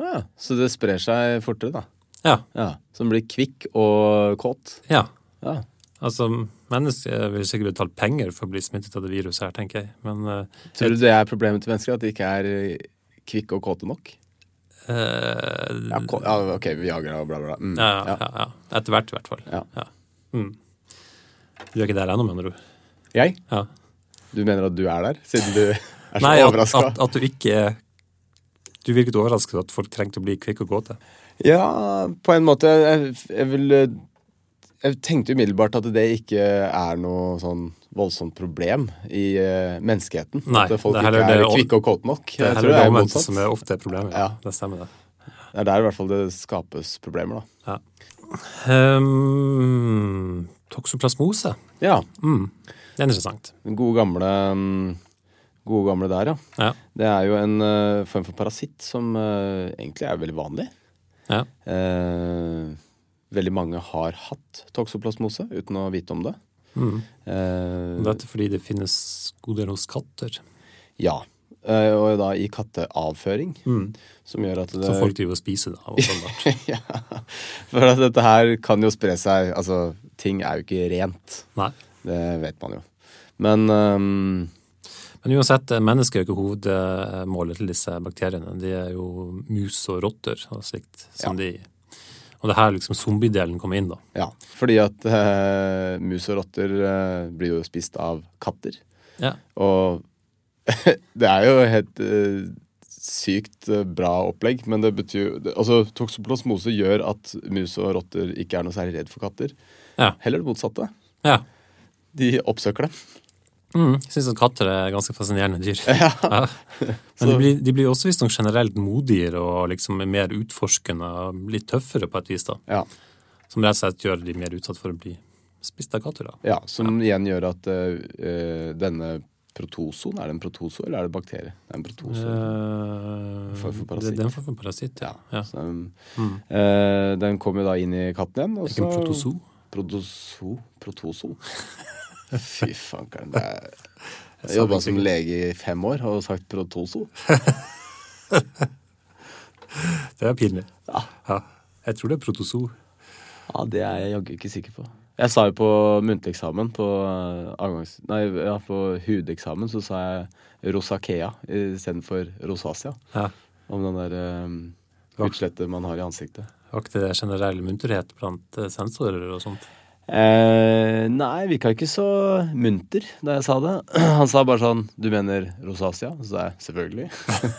Ja, så det sprer seg fortere, da. Ja. Ja. Så den blir kvikk og kåt. ja. Ja. Altså, mennesker vil sikkert betale penger for å bli smittet av det viruset her, tenker jeg. Men uh, Tror du det er problemet til mennesker? At de ikke er eh, kvikke og kåte nok? Uh, Ja, ja ok, Viagra og bla, bla. bla. Mm. ja, ja, ja, ja. Etter hvert, i hvert fall. Ja. Mm. Du er ikke der ennå, mener du? Jeg? Ja. Du mener at du er der, siden du er så Nei, at, overraska? at, at du ikke Du virket overrasket at folk trengte å bli kvikke og gåte. Ja, på en måte. Jeg, jeg vil Jeg tenkte umiddelbart at det ikke er noe sånn voldsomt problem i eh, menneskeheten. Nei, at folk ikke er det- kvikke og kåte nok. Det Jeg tror det er omvendte som er ofte er problemet. Ja. Ja. Det stemmer, det. Det er der i hvert fall det skapes problemer, da. Um, toksoplasmose. Ja. Det er interessant. Gode gamle mm, Gode gamle der, ja. Ja. Det er jo en uh, form for parasitt som uh, egentlig er veldig vanlig. ja. Uh, veldig mange har hatt toksoplasmose uten å vite om det. Mm. Dette fordi det finnes god del hos katter. ja. Og da i katteavføring, som gjør at det Mm. Så folk driver og spiser det. åpenbart. [laughs] ja. For at dette her kan jo spre seg Altså, ting er jo ikke rent. Nei. Det vet man jo. Men um, Men uansett, eh, mennesker er ikke hovedmålet til disse bakteriene. De er jo mus og rotter og slikt. Som de, og det er her liksom zombiedelen kommer inn, da. ja. Fordi at eh, mus og rotter eh, blir jo spist av katter. Ja. Og [laughs] det er jo helt eh, sykt eh, bra opplegg, men det betyr det- Altså, toksoplasmose gjør at mus og rotter ikke er noe særlig redd for katter. Ja. Heller det motsatte. ja. De oppsøker dem. Mm. Jeg syns at katter er ganske fascinerende dyr. [laughs] Ja. Men de blir, de blir også visstnok generelt modigere og liksom er mer utforskende og litt tøffere på et vis, da. Ja. Som rett og slett gjør de mer utsatt for å bli spist av katter, da. ja som igjen gjør at eh, eh, denne protozoen Er det en protozo, eller er det bakterie? Det er en protozo. Uh, for, for parasitt. Det, er en form for parasitt, ja. ja. Så, eh, den kommer jo da inn i katten igjen. Og Ikke en protozo? Protozo? Protozo? Fy fankeren. er- Jeg jobba som lege i fem år og sagt protoso. [laughs] Det er pinlig. Ja. Jeg tror det er protoso. Ja, Det er jeg jaggu ikke sikker på. Jeg sa jo på muntlig eksamen, på, eh, avgangs, nei, ja, på hudeksamen, så sa jeg rosakea istedenfor rosacea. Ja. Om den der um, utslettet man har i ansiktet. Det generell munterhet blant eh, sensorer og sånt? Eh, nei, virka ikke så munter da jeg sa det. [clears throat] Han sa bare sånn Du mener Rosasia?' Så sa jeg selvfølgelig.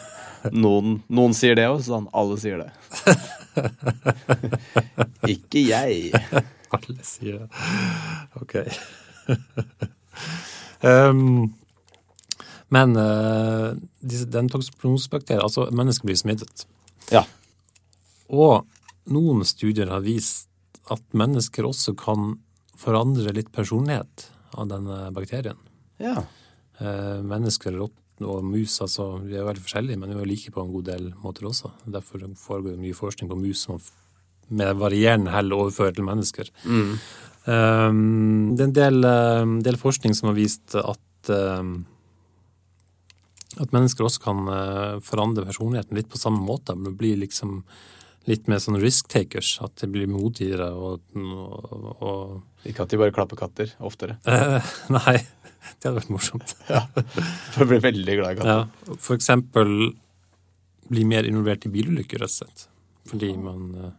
[laughs] noen, noen sier det òg, så han alle sier det. [laughs] ikke jeg. [laughs] Alle sier det. Ok. um, men uh, disse, den toksoplasmosebakterien, altså mennesker blir smittet. Ja. Og noen studier har vist at mennesker også kan forandre litt personlighet av denne bakterien. Ja. Eh, mennesker, og mus altså, vi er veldig forskjellige, men vi er like på en god del måter også. Derfor foregår det mye forskning på mus som med varierende hell overfører til mennesker. Um, det er en del, eh, del forskning som har vist at eh, at mennesker også kan forandre personligheten litt på samme måte. Blir liksom litt mer sånn risk takers. At de blir modigere og, og, og Ikke at de bare klapper katter oftere. eh, [laughs] Nei, det hadde vært morsomt. [laughs] ja, For å bli veldig glad i katter. Ja, for eksempel bli mer involvert i bilulykker, rett og slett. Fordi man eh,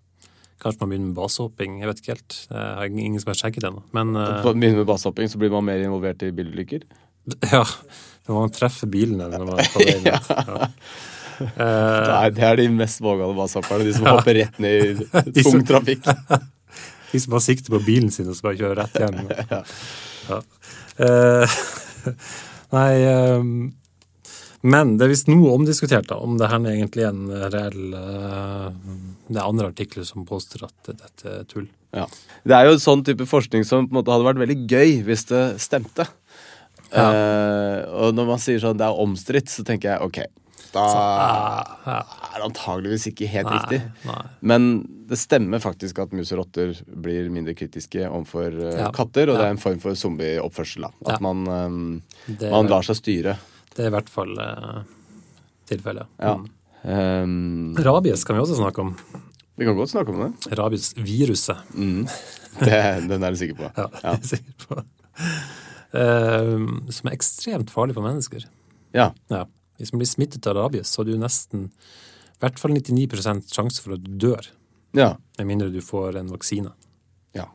Kanskje man begynner med basehopping, jeg vet ikke helt. Det er ingen som har sjekket ennå. Men eh, Begynner med basehopping, så blir man mer involvert i bilulykker. [laughs] ja, når man treffer bilene når man er vei ned. Ja. Eh, Nei, det er de mest vågale basehopperne. De som Ja. hopper rett ned i [laughs] tung trafikk. [laughs] De som har sikte på bilen sin og så bare kjører rett hjem. [laughs] Ja. Uh, nei, um, Men det er visst noe omdiskutert da, om det her er egentlig en reell uh, Det er andre artikler som påstår at dette er tull. Ja. Det er jo en sånn type forskning som på en måte hadde vært veldig gøy hvis det stemte. Eh, og når man sier sånn det er omstridt, så tenker jeg ok, da Ja. er det antageligvis ikke helt Nei, riktig. nei. Men det stemmer faktisk at mus og rotter blir mindre kritiske overfor eh, Ja. katter, og det er en form for zombieoppførsel. At man, um, Det, man lar seg styre. det er i hvert fall uh, tilfellet. Ja. Eh, Rabies kan vi også snakke om. vi kan godt snakke om det. Rabiesviruset. Mm. [laughs] den er du sikker på. Ja, det er jeg sikker på. Uh, som er ekstremt farlig for mennesker. Ja. Ja. Hvis man blir smittet av rabies, så har du nesten i hvert fall 99 sjanse for at du dør, Ja. med mindre du får en vaksine. ja.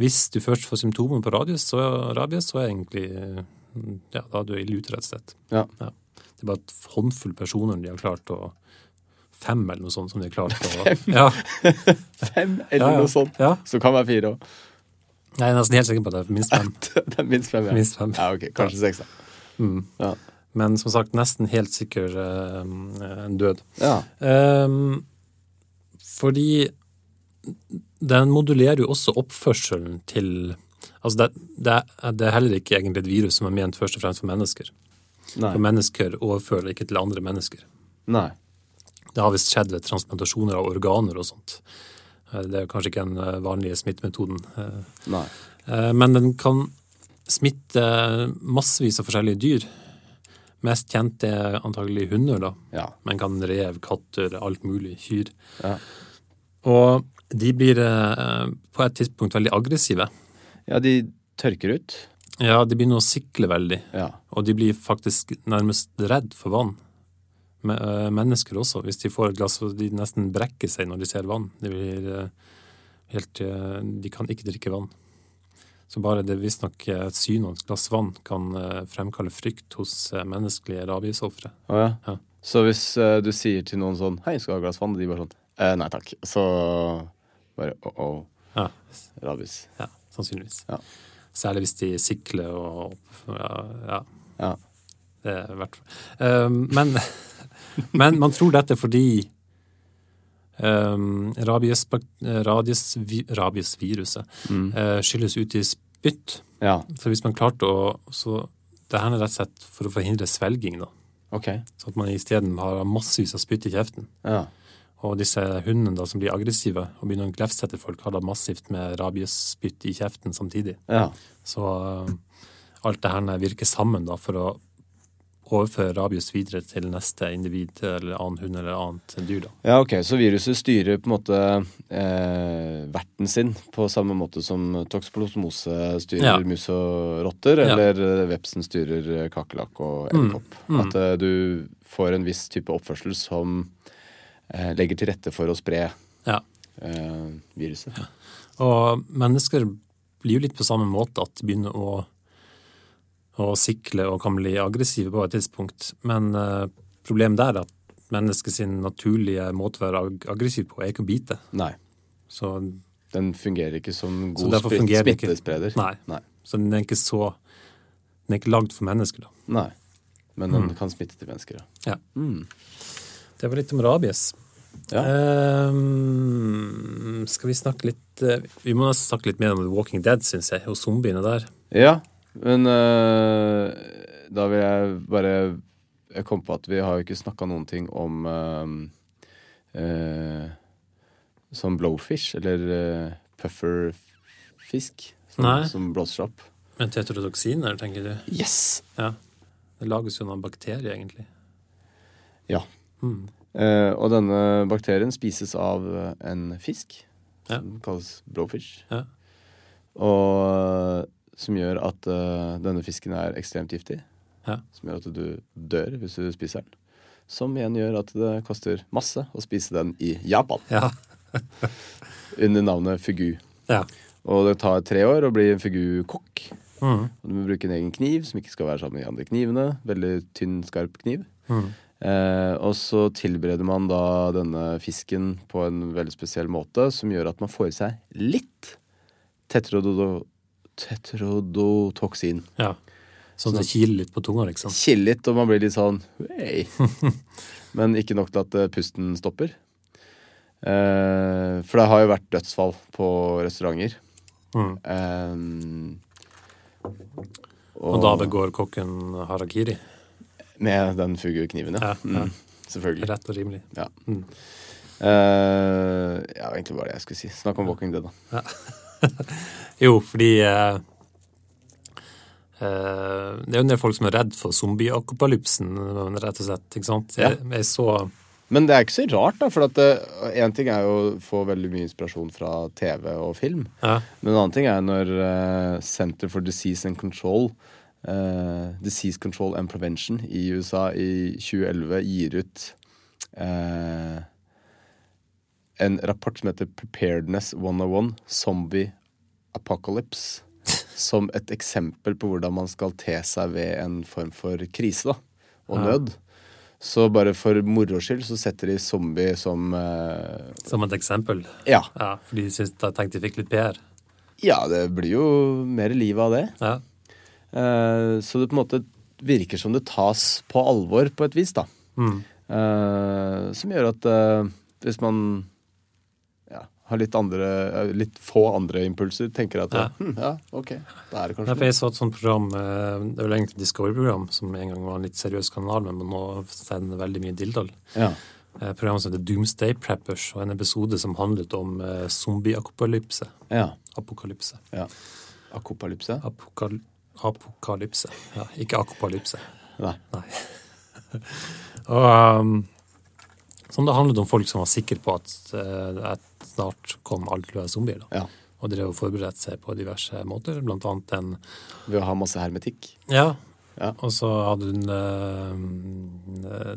Hvis du først får symptomer på rabies, så, rabies, så er egentlig ja, da er du ille ute, rett og slett. ja. Ja. Det er bare et håndfull personer de har klart å Fem eller noe sånt som de har klart å [laughs] Ja. Fem eller Ja, ja. noe sånt. Ja. Så det kan være fire òg. Jeg er nesten helt sikker på at det er minst fem. [laughs] Det er minst fem. Ja. Minst fem. Ja, ok, Kanskje seks, da. Ja. Men som sagt, nesten helt sikker eh, en død. Ja. Eh, fordi den modulerer jo også oppførselen til Altså, det, det, det er heller ikke egentlig et virus som er ment først og fremst for mennesker. Nei. For mennesker overfører ikke til andre mennesker. Nei. Det har visst skjedd ved transplantasjoner av organer og sånt. Eh, Det er kanskje ikke den eh, vanlige smittemetoden. eh, Nei. Men den kan smitte massevis av forskjellige dyr. Mest kjent er antagelig hunder, da. Ja. Men kan rev, katter, alt mulig. Kyr. Ja. Og de blir eh, på et tidspunkt veldig aggressive. ja, de tørker ut. Ja, de begynner å sikle veldig. Ja. Og de blir faktisk nærmest redd for vann. Men, eh, Mennesker også. Hvis de får et glass, så de nesten brekker seg når de ser vann. De, blir eh, helt, eh, de kan ikke drikke vann. Så bare det visstnok et syn av et glass vann kan eh, fremkalle frykt hos eh, menneskelige rabiesofre. Oh, ja. Ja. Så hvis uh, du sier til noen sånn Hei, skal du ha et glass vann? Og de bare sånn eh, Nei takk. Så bare oh-oh. Ja, Rabies. ja sannsynligvis. Ja. Særlig hvis de sikler og ja, ja. Det er verdt. um, men, [laughs] men man tror dette fordi um, rabies, rabies, rabiesviruset eh, skylles ut i spytt. Ja. Så hvis man klarte å så Det her er rett og slett for å forhindre svelging, da. Okay. Så at man isteden har massevis av spytt i kjeften. Ja. Og disse hundene da som blir aggressive og begynner å glefse etter folk, har da massivt med rabiesspytt i kjeften samtidig. Ja. Så uh, alt det her virker sammen da for å overføre rabies videre til neste individ eller annen hund eller annet dyr. da. ja, ok. Så viruset styrer på en måte eh, verten sin på samme måte som toxoplasmose styrer Ja. mus og rotter, eller ja. vepsen styrer eh, kakerlakk og edderkopp. At eh, du får en viss type oppførsel som eh, legger til rette for å spre Ja. eh, viruset. Og mennesker blir jo litt på samme måte at de begynner å, å sikle og kan bli aggressive på et tidspunkt. Men eh, problemet der er at menneskets naturlige måte å være ag aggressiv på, er ikke å bite. Nei. Så, Den fungerer ikke som god smittespreder. Nei. Nei. Så den er ikke så Den er ikke lagd for mennesker, da. Nei. Men den Mm. kan smitte til mennesker, ja. Ja. Det var litt om rabies. Ja. Um, skal vi snakke litt eh, Vi må snakke litt mer om The Walking Dead, syns jeg, og zombiene der. Ja, men uh, da vil jeg bare Jeg kom på at vi har jo ikke snakka noen ting om uh, uh, Som blowfish, eller pufferfisk. Som, som blåser opp. Men tetrodoksiner, tenker du? Yes! Ja. Det lages jo noen bakterier, egentlig. Ja. Eh, og denne bakterien spises av en fisk Ja. som kalles blowfish. Ja. Og som gjør at uh, denne fisken er ekstremt giftig. Ja. Som gjør at du dør hvis du spiser den. Som igjen gjør at det koster masse å spise den i Japan. Ja. [laughs] Under navnet fugu. ja. Og det tar tre år å bli en fugu-kokk. Mm. Og du må bruke en egen kniv som ikke skal være sammen med de andre knivene. Veldig tynn, skarp kniv. Mm. Eh, og så tilbereder man da denne fisken på en veldig spesiell måte, som gjør at man får i seg litt tetrodo tetrodotoksin. ja. Sånn at det kiler litt på tunga, liksom. Kiler litt, og man blir litt sånn hey. [laughs] Men ikke nok til at eh, pusten stopper. Eh, for det har jo vært dødsfall på restauranter. Mm. Eh, Og da begår kokken harakiri. Med den fugekniven, ja. Ja, ja. Mm, selvfølgelig. Rett og rimelig. Ja. Mm. Eh, ja, egentlig var det jeg skulle si. Snakk om Walking Dead, da. [laughs] Jo, fordi eh, eh, Det er jo en del folk som er redd for zombieakopalypsen, rett og slett. ikke sant? Jeg, jeg så Men det er ikke så rart, da. For én ting er jo å få veldig mye inspirasjon fra TV og film. ja, Men en annen ting er når eh, Center for Disease and Control eh, Disease Control and Prevention i USA i 2011 gir ut eh, en rapport som heter Preparedness 101 Zombie Apocalypse. [laughs] Som et eksempel på hvordan man skal te seg ved en form for krise da, og nød. Så bare for moro skyld så setter de zombie som eh, som et eksempel. Ja. Ja, fordi de syns tenkte de fikk litt PR. Ja, det blir jo mer liv av det. Ja. Eh, så det på en måte virker som det tas på alvor på et vis, da. Mm. Eh, som gjør at eh, hvis man har litt andre eh, Litt få andre impulser, tenker at Ja. hm, ja, ok, da er det Ja, kanskje for jeg så et sånt program, eh, det er vel egentlig et Discovery-program, som en gang var en litt seriøs kanal, men nå sender veldig mye dilldall. Ja. Et Program som heter Doomsday Preppers, og en episode som handlet om eh, zombie-apokalypse. ja. Apokalypse. ja. Akopalypse? Apokal apokalypse. Ja, ikke akopalypse. Nei. [laughs] Og um, som det handlet om folk som var sikre på at, eh, at snart kom alt til å være zombier. Da. Ja. Og drev og forberedte seg på diverse måter, blant annet en Ved å ha masse hermetikk? Ja. Ja. Og så hadde hun eh,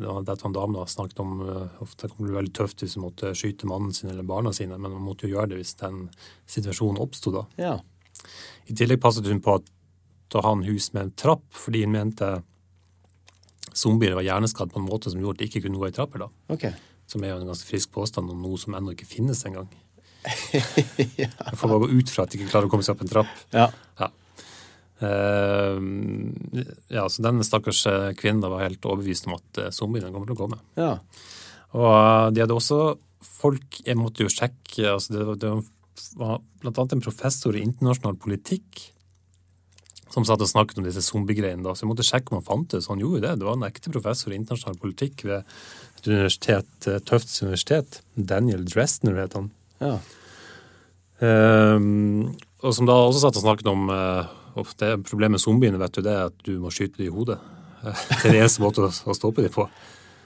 det var en dame da, snakket om eh, ofte kan det veldig tøft hvis hun måtte skyte mannen sin eller barna sine, men man måtte jo gjøre det hvis den situasjonen oppsto da. Ja. I tillegg passet hun på at å ha en hus med en trapp, fordi hun mente zombier var hjerneskadd på en måte som gjorde at de ikke kunne gå i trapper. da. Ok. Som er jo en ganske frisk påstand om noe som ennå ikke finnes engang. [laughs] Jeg får bare gå ut fra at de ikke klarer å komme seg opp en trapp. Ja. Ja. Uh, ja, så den stakkars eh, kvinnen da var helt overbevist om at eh, zombiene kommer til å komme. ja. Og de hadde også folk Jeg måtte jo sjekke altså det, var- det var annet en professor i internasjonal politikk som satt og snakket om disse zombiegreiene. Så jeg måtte sjekke om han fantes. Han gjorde jo det. Det var en ekte professor i internasjonal politikk ved et universitet, Tøfts universitet. Daniel Dresner het han. ja. Um, og som da også satt og snakket om uh, det Problemet med zombiene vet du, det er at du må skyte dem i hodet. Eh, [laughs] det er den eneste måten å, å stoppe dem på.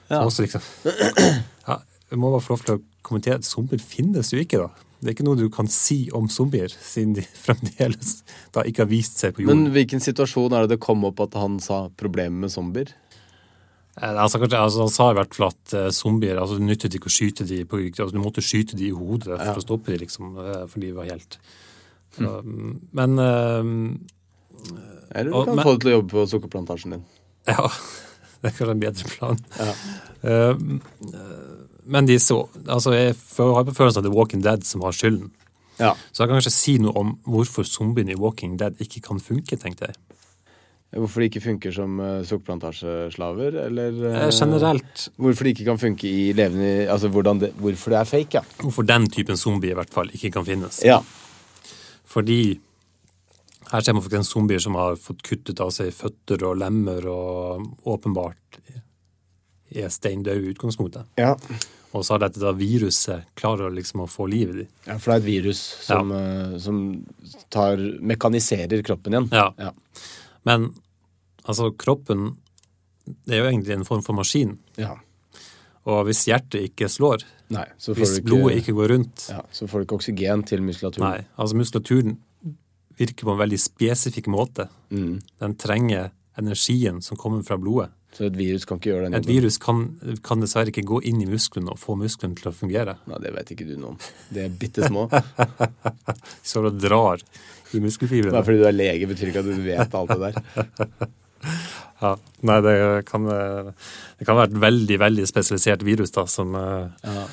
Så også liksom, [clears throat] ja, jeg må bare få lov til å kommentere at zombier finnes jo ikke, da. Det er ikke noe du kan si om zombier, siden de [laughs] fremdeles da ikke har vist seg på jorden. Men hvilken situasjon er det det kom opp at han sa problemet med zombier? Eh, Altså, kanskje, altså, han sa i hvert fall at eh, zombier altså, Du nyttet ikke å skyte de på, altså, Du måtte skyte de i hodet for å stoppe de, liksom, eh, for de var helt så, Men eh, Eller du Og- kan men- få det til å jobbe på sukkerplantasjen din. Ja, [laughs] det er kanskje en bedre plan. Eh, men de så, altså jeg har på følelsen at det er Walking Dead som har skylden. Ja. Så jeg kan kanskje si noe om hvorfor zombiene i Walking Dead ikke kan funke, tenkte jeg. Hvorfor de ikke funker som uh, sukkerplantasjeslaver, eller eh, Eh, Generelt Hvorfor de ikke kan funke i levende Altså det, hvorfor det er fake, ja. hvorfor den typen zombie i hvert fall ikke kan finnes. Ja. Fordi her ser man faktisk zombier som har fått kuttet av seg føtter og lemmer og åpenbart er steindøde i utgangspunktet. ja. Og så har dette da viruset klarer liksom å få liv i dem. Ja, for det er et virus som, eh, som tar, mekaniserer kroppen igjen. Ja. Ja. Men altså, kroppen det er jo egentlig en form for maskin. Ja. Og hvis hjertet ikke slår, Nei, så får hvis du ikke, blodet ikke går rundt ja, så får du ikke oksygen til muskulaturen. Nei, altså muskulaturen virker på en veldig spesifikk måte. Mm. Den trenger energien som kommer fra blodet. Så et virus kan ikke gjøre den Et virus kan, kan dessverre ikke gå inn i musklene og få musklene til å fungere. Nei, det vet ikke du noe om. De er bitte små. [laughs] Så du drar i muskelfibrene. fordi du er lege, betyr ikke at du vet alt det der. [laughs] Ja. Nei, det kan, det kan være et veldig, veldig spesialisert virus da, som eh, Ja.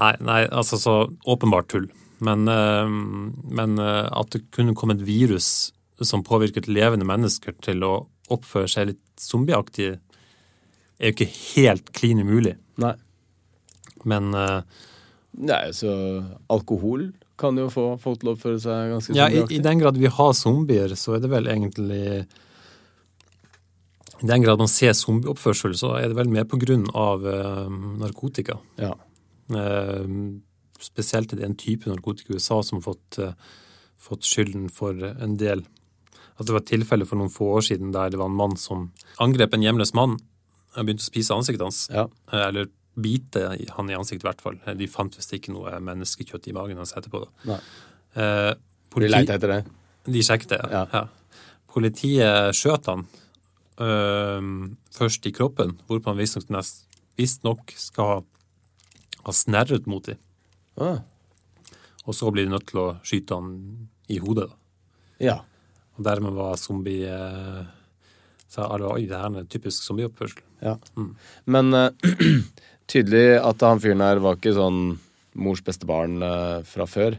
Nei, nei, altså så åpenbart tull. Men, eh, men eh, at det kunne komme et virus som påvirket levende mennesker til å oppfører seg litt zombieaktig, er jo ikke helt klin umulig. Nei. Men uh, Nei, så alkohol kan jo få folk til å oppføre seg ganske zombieaktig. ja, i, i den grad vi har zombier, så er det vel egentlig I den grad man ser zombieoppførsel, så er det vel mer på grunn av uh, narkotika. Ja. Uh, spesielt er det en type narkotika i USA som har fått, fått skylden for en del Altså Det var et tilfelle for noen få år siden der det var en mann som angrep en hjemløs mann og begynte å spise ansiktet hans. Ja. Eller bite han i ansiktet, i hvert fall. De fant visst ikke noe menneskekjøtt i magen hans etterpå. da. Eh, politi... De lette etter det. de sjekket det, ja. Ja. Politiet skjøt han øh, først i kroppen, hvorpå han visstnok visst visstnok skal ha, ha snerret mot dem. Ah. Og så blir de nødt til å skyte han i hodet. da. Ja. Og dermed var zombie eh, sa alle oi, det her er typisk zombieoppførsel. ja. Men uh, [clears throat] tydelig at han fyren her var ikke sånn mors beste barn uh, fra før.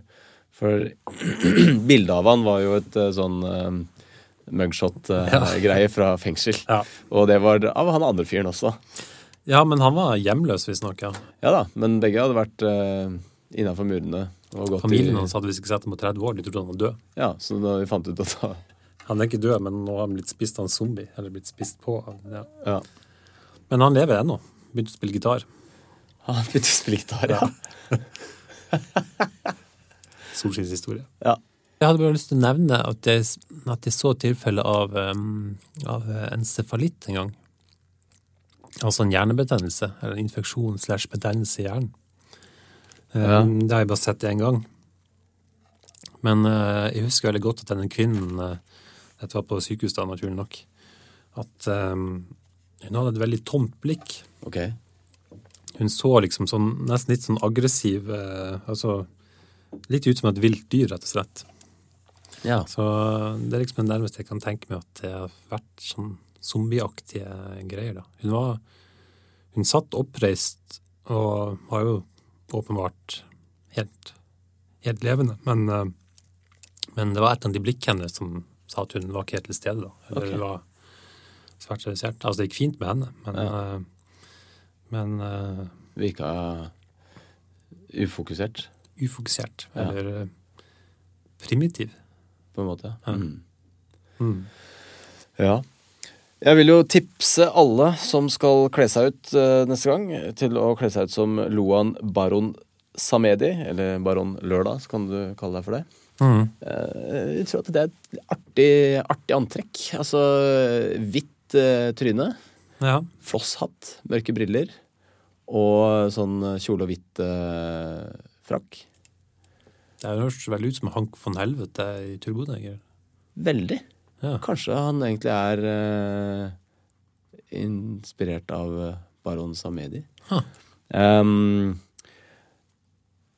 For [clears throat] bildet av han var jo et uh, sånn mugshot-greie fra fengsel. Ja. Og det var av han andre fyren også. ja, men han var hjemløs, visstnok. Ja. Ja da, men begge hadde vært uh, innafor murene. Familien i, hans hadde visst ikke sett ham på 30 år, de trodde han var død. Ja, så da vi fant ut at da, Han er ikke død, men nå har han blitt spist av en zombie. Eller blitt spist på. Ja. ja. Men han lever ennå. Begynte å spille gitar. Han begynte å spille gitar, ja. [laughs] Solskinnshistorie. ja. Jeg hadde bare lyst til å nevne at jeg, at jeg så tilfelle av, um, av encefalitt en gang. Altså en hjernebetennelse, eller infeksjon slash betennelse i hjernen. Ja. Um, Det har jeg bare sett én gang. Men uh, jeg husker veldig godt at denne kvinnen uh, Dette var på sykehus, da, naturlig nok. At um, hun hadde et veldig tomt blikk. Okay. Hun så liksom sånn, nesten litt sånn aggressiv uh, Altså litt ut som et vilt dyr, rett og slett. Ja. Så det er liksom det nærmeste jeg kan tenke meg at det har vært sånn zombieaktige greier. da. Hun var Hun satt oppreist og var jo åpenbart helt, helt levende, men, eh, men det var et annet i blikket hennes som sa at hun var ikke helt til stede. da. Eller okay. var svært redusert. Altså, det gikk fint med henne, men, ja. men eh, Virka ufokusert, ufokusert. Ja. Eller eh, primitiv. på en måte. Ja. Mm. Mm. Ja. Jeg vil jo tipse alle som skal kle seg ut uh, neste gang, til å kle seg ut som Loan Baron Samedi, eller Baron Lørdag, så kan du kalle deg for det. Mm. Uh, Jeg tror at det er et artig, artig antrekk. Altså hvitt uh, tryne, Ja. flosshatt, mørke briller og sånn kjole og hvitt frakk. Det høres veldig ut som Hank von Helvete i Turboneger. Veldig. Ja. Kanskje han egentlig er uh, inspirert av eh, Baron Samedi. Huh. Um,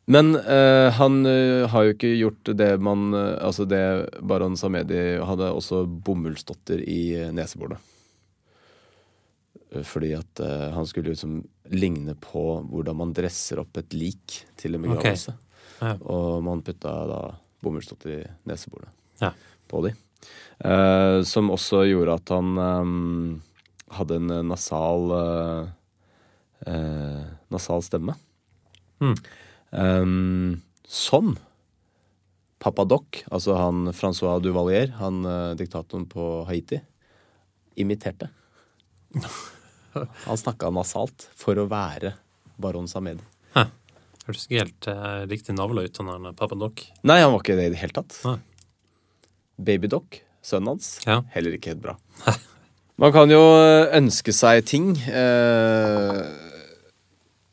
men uh, han uh, har jo ikke gjort det man uh, Altså det Baron Samedi hadde også bomullsdotter i neseborene. Fordi at han skulle liksom ligne på hvordan man dresser opp et lik til en begravelse. Ja. Og man putta da bomullsdotter i neseborene Ja. på de. Eh, som også gjorde at han eh, hadde en eh, nasal nasal stemme. Mm. Um, som Papa Doc, altså han Francois Duvalier, han diktatoren på Haiti, imiterte. Han snakka nasalt for å være baron Samedi. Hørtes ikke helt eh, riktig navla ut, han der Papa Doc. Nei, han var ikke det i det hele tatt. Nei. Baby Doc, sønnen hans, Ja. heller ikke helt bra. [laughs] Man kan jo ønske seg ting eh,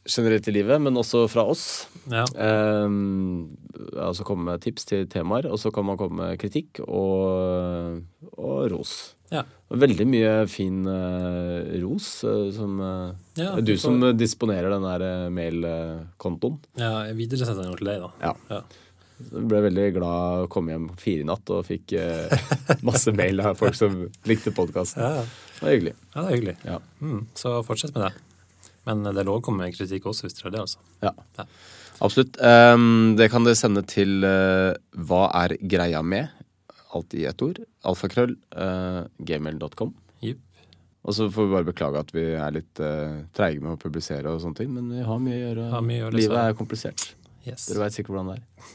generelt i livet, men også fra oss. Ja. Eh, altså komme med tips til temaer, og så kan man komme med kritikk og, og ros. Ja. Veldig mye fin eh, ros eh, som eh, Ja, Det er du som disponerer den der eh, mailkontoen. ja jeg videresendte den til deg, da. Ja. Ble veldig glad kom hjem fire i natt og fikk eh, masse [laughs] mail av folk som likte podkasten. Ja, Det var hyggelig. ja, det er hyggelig. Ja. Mm, så fortsett med det. Men det er lov å komme med kritikk også, hvis dere har det, altså. Ja. Ja. Absolutt. Um, det kan dere sende til uh, hva er greia med? Alt i ett ord. Alfakrøll. Uh, gmail.com. Yep. Og så får vi bare beklage at vi er litt uh, treige med å publisere og sånne ting, men vi har mye å gjøre. Mye å Livet er komplisert. Yes. Dere veit sikkert hvordan det er.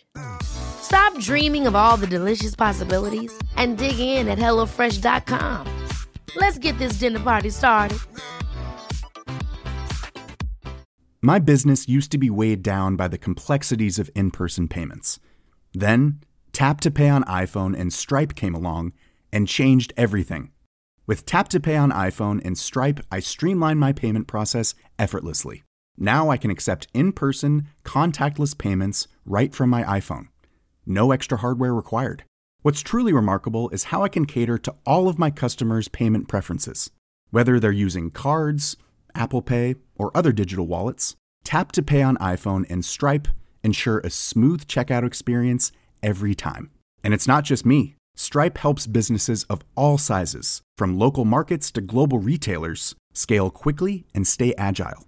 Stop dreaming of all the delicious possibilities and dig in at HelloFresh.com. Let's get this dinner party started. My business used to be weighed down by the complexities of in person payments. Then, Tap to Pay on iPhone and Stripe came along and changed everything. With Tap to Pay on iPhone and Stripe, I streamlined my payment process effortlessly. Now I can accept in person, contactless payments right from my iPhone. No extra hardware required. What's truly remarkable is how I can cater to all of my customers' payment preferences. Whether they're using cards, Apple Pay, or other digital wallets, Tap to Pay on iPhone and Stripe ensure a smooth checkout experience every time. And it's not just me. Stripe helps businesses of all sizes, from local markets to global retailers, scale quickly and stay agile.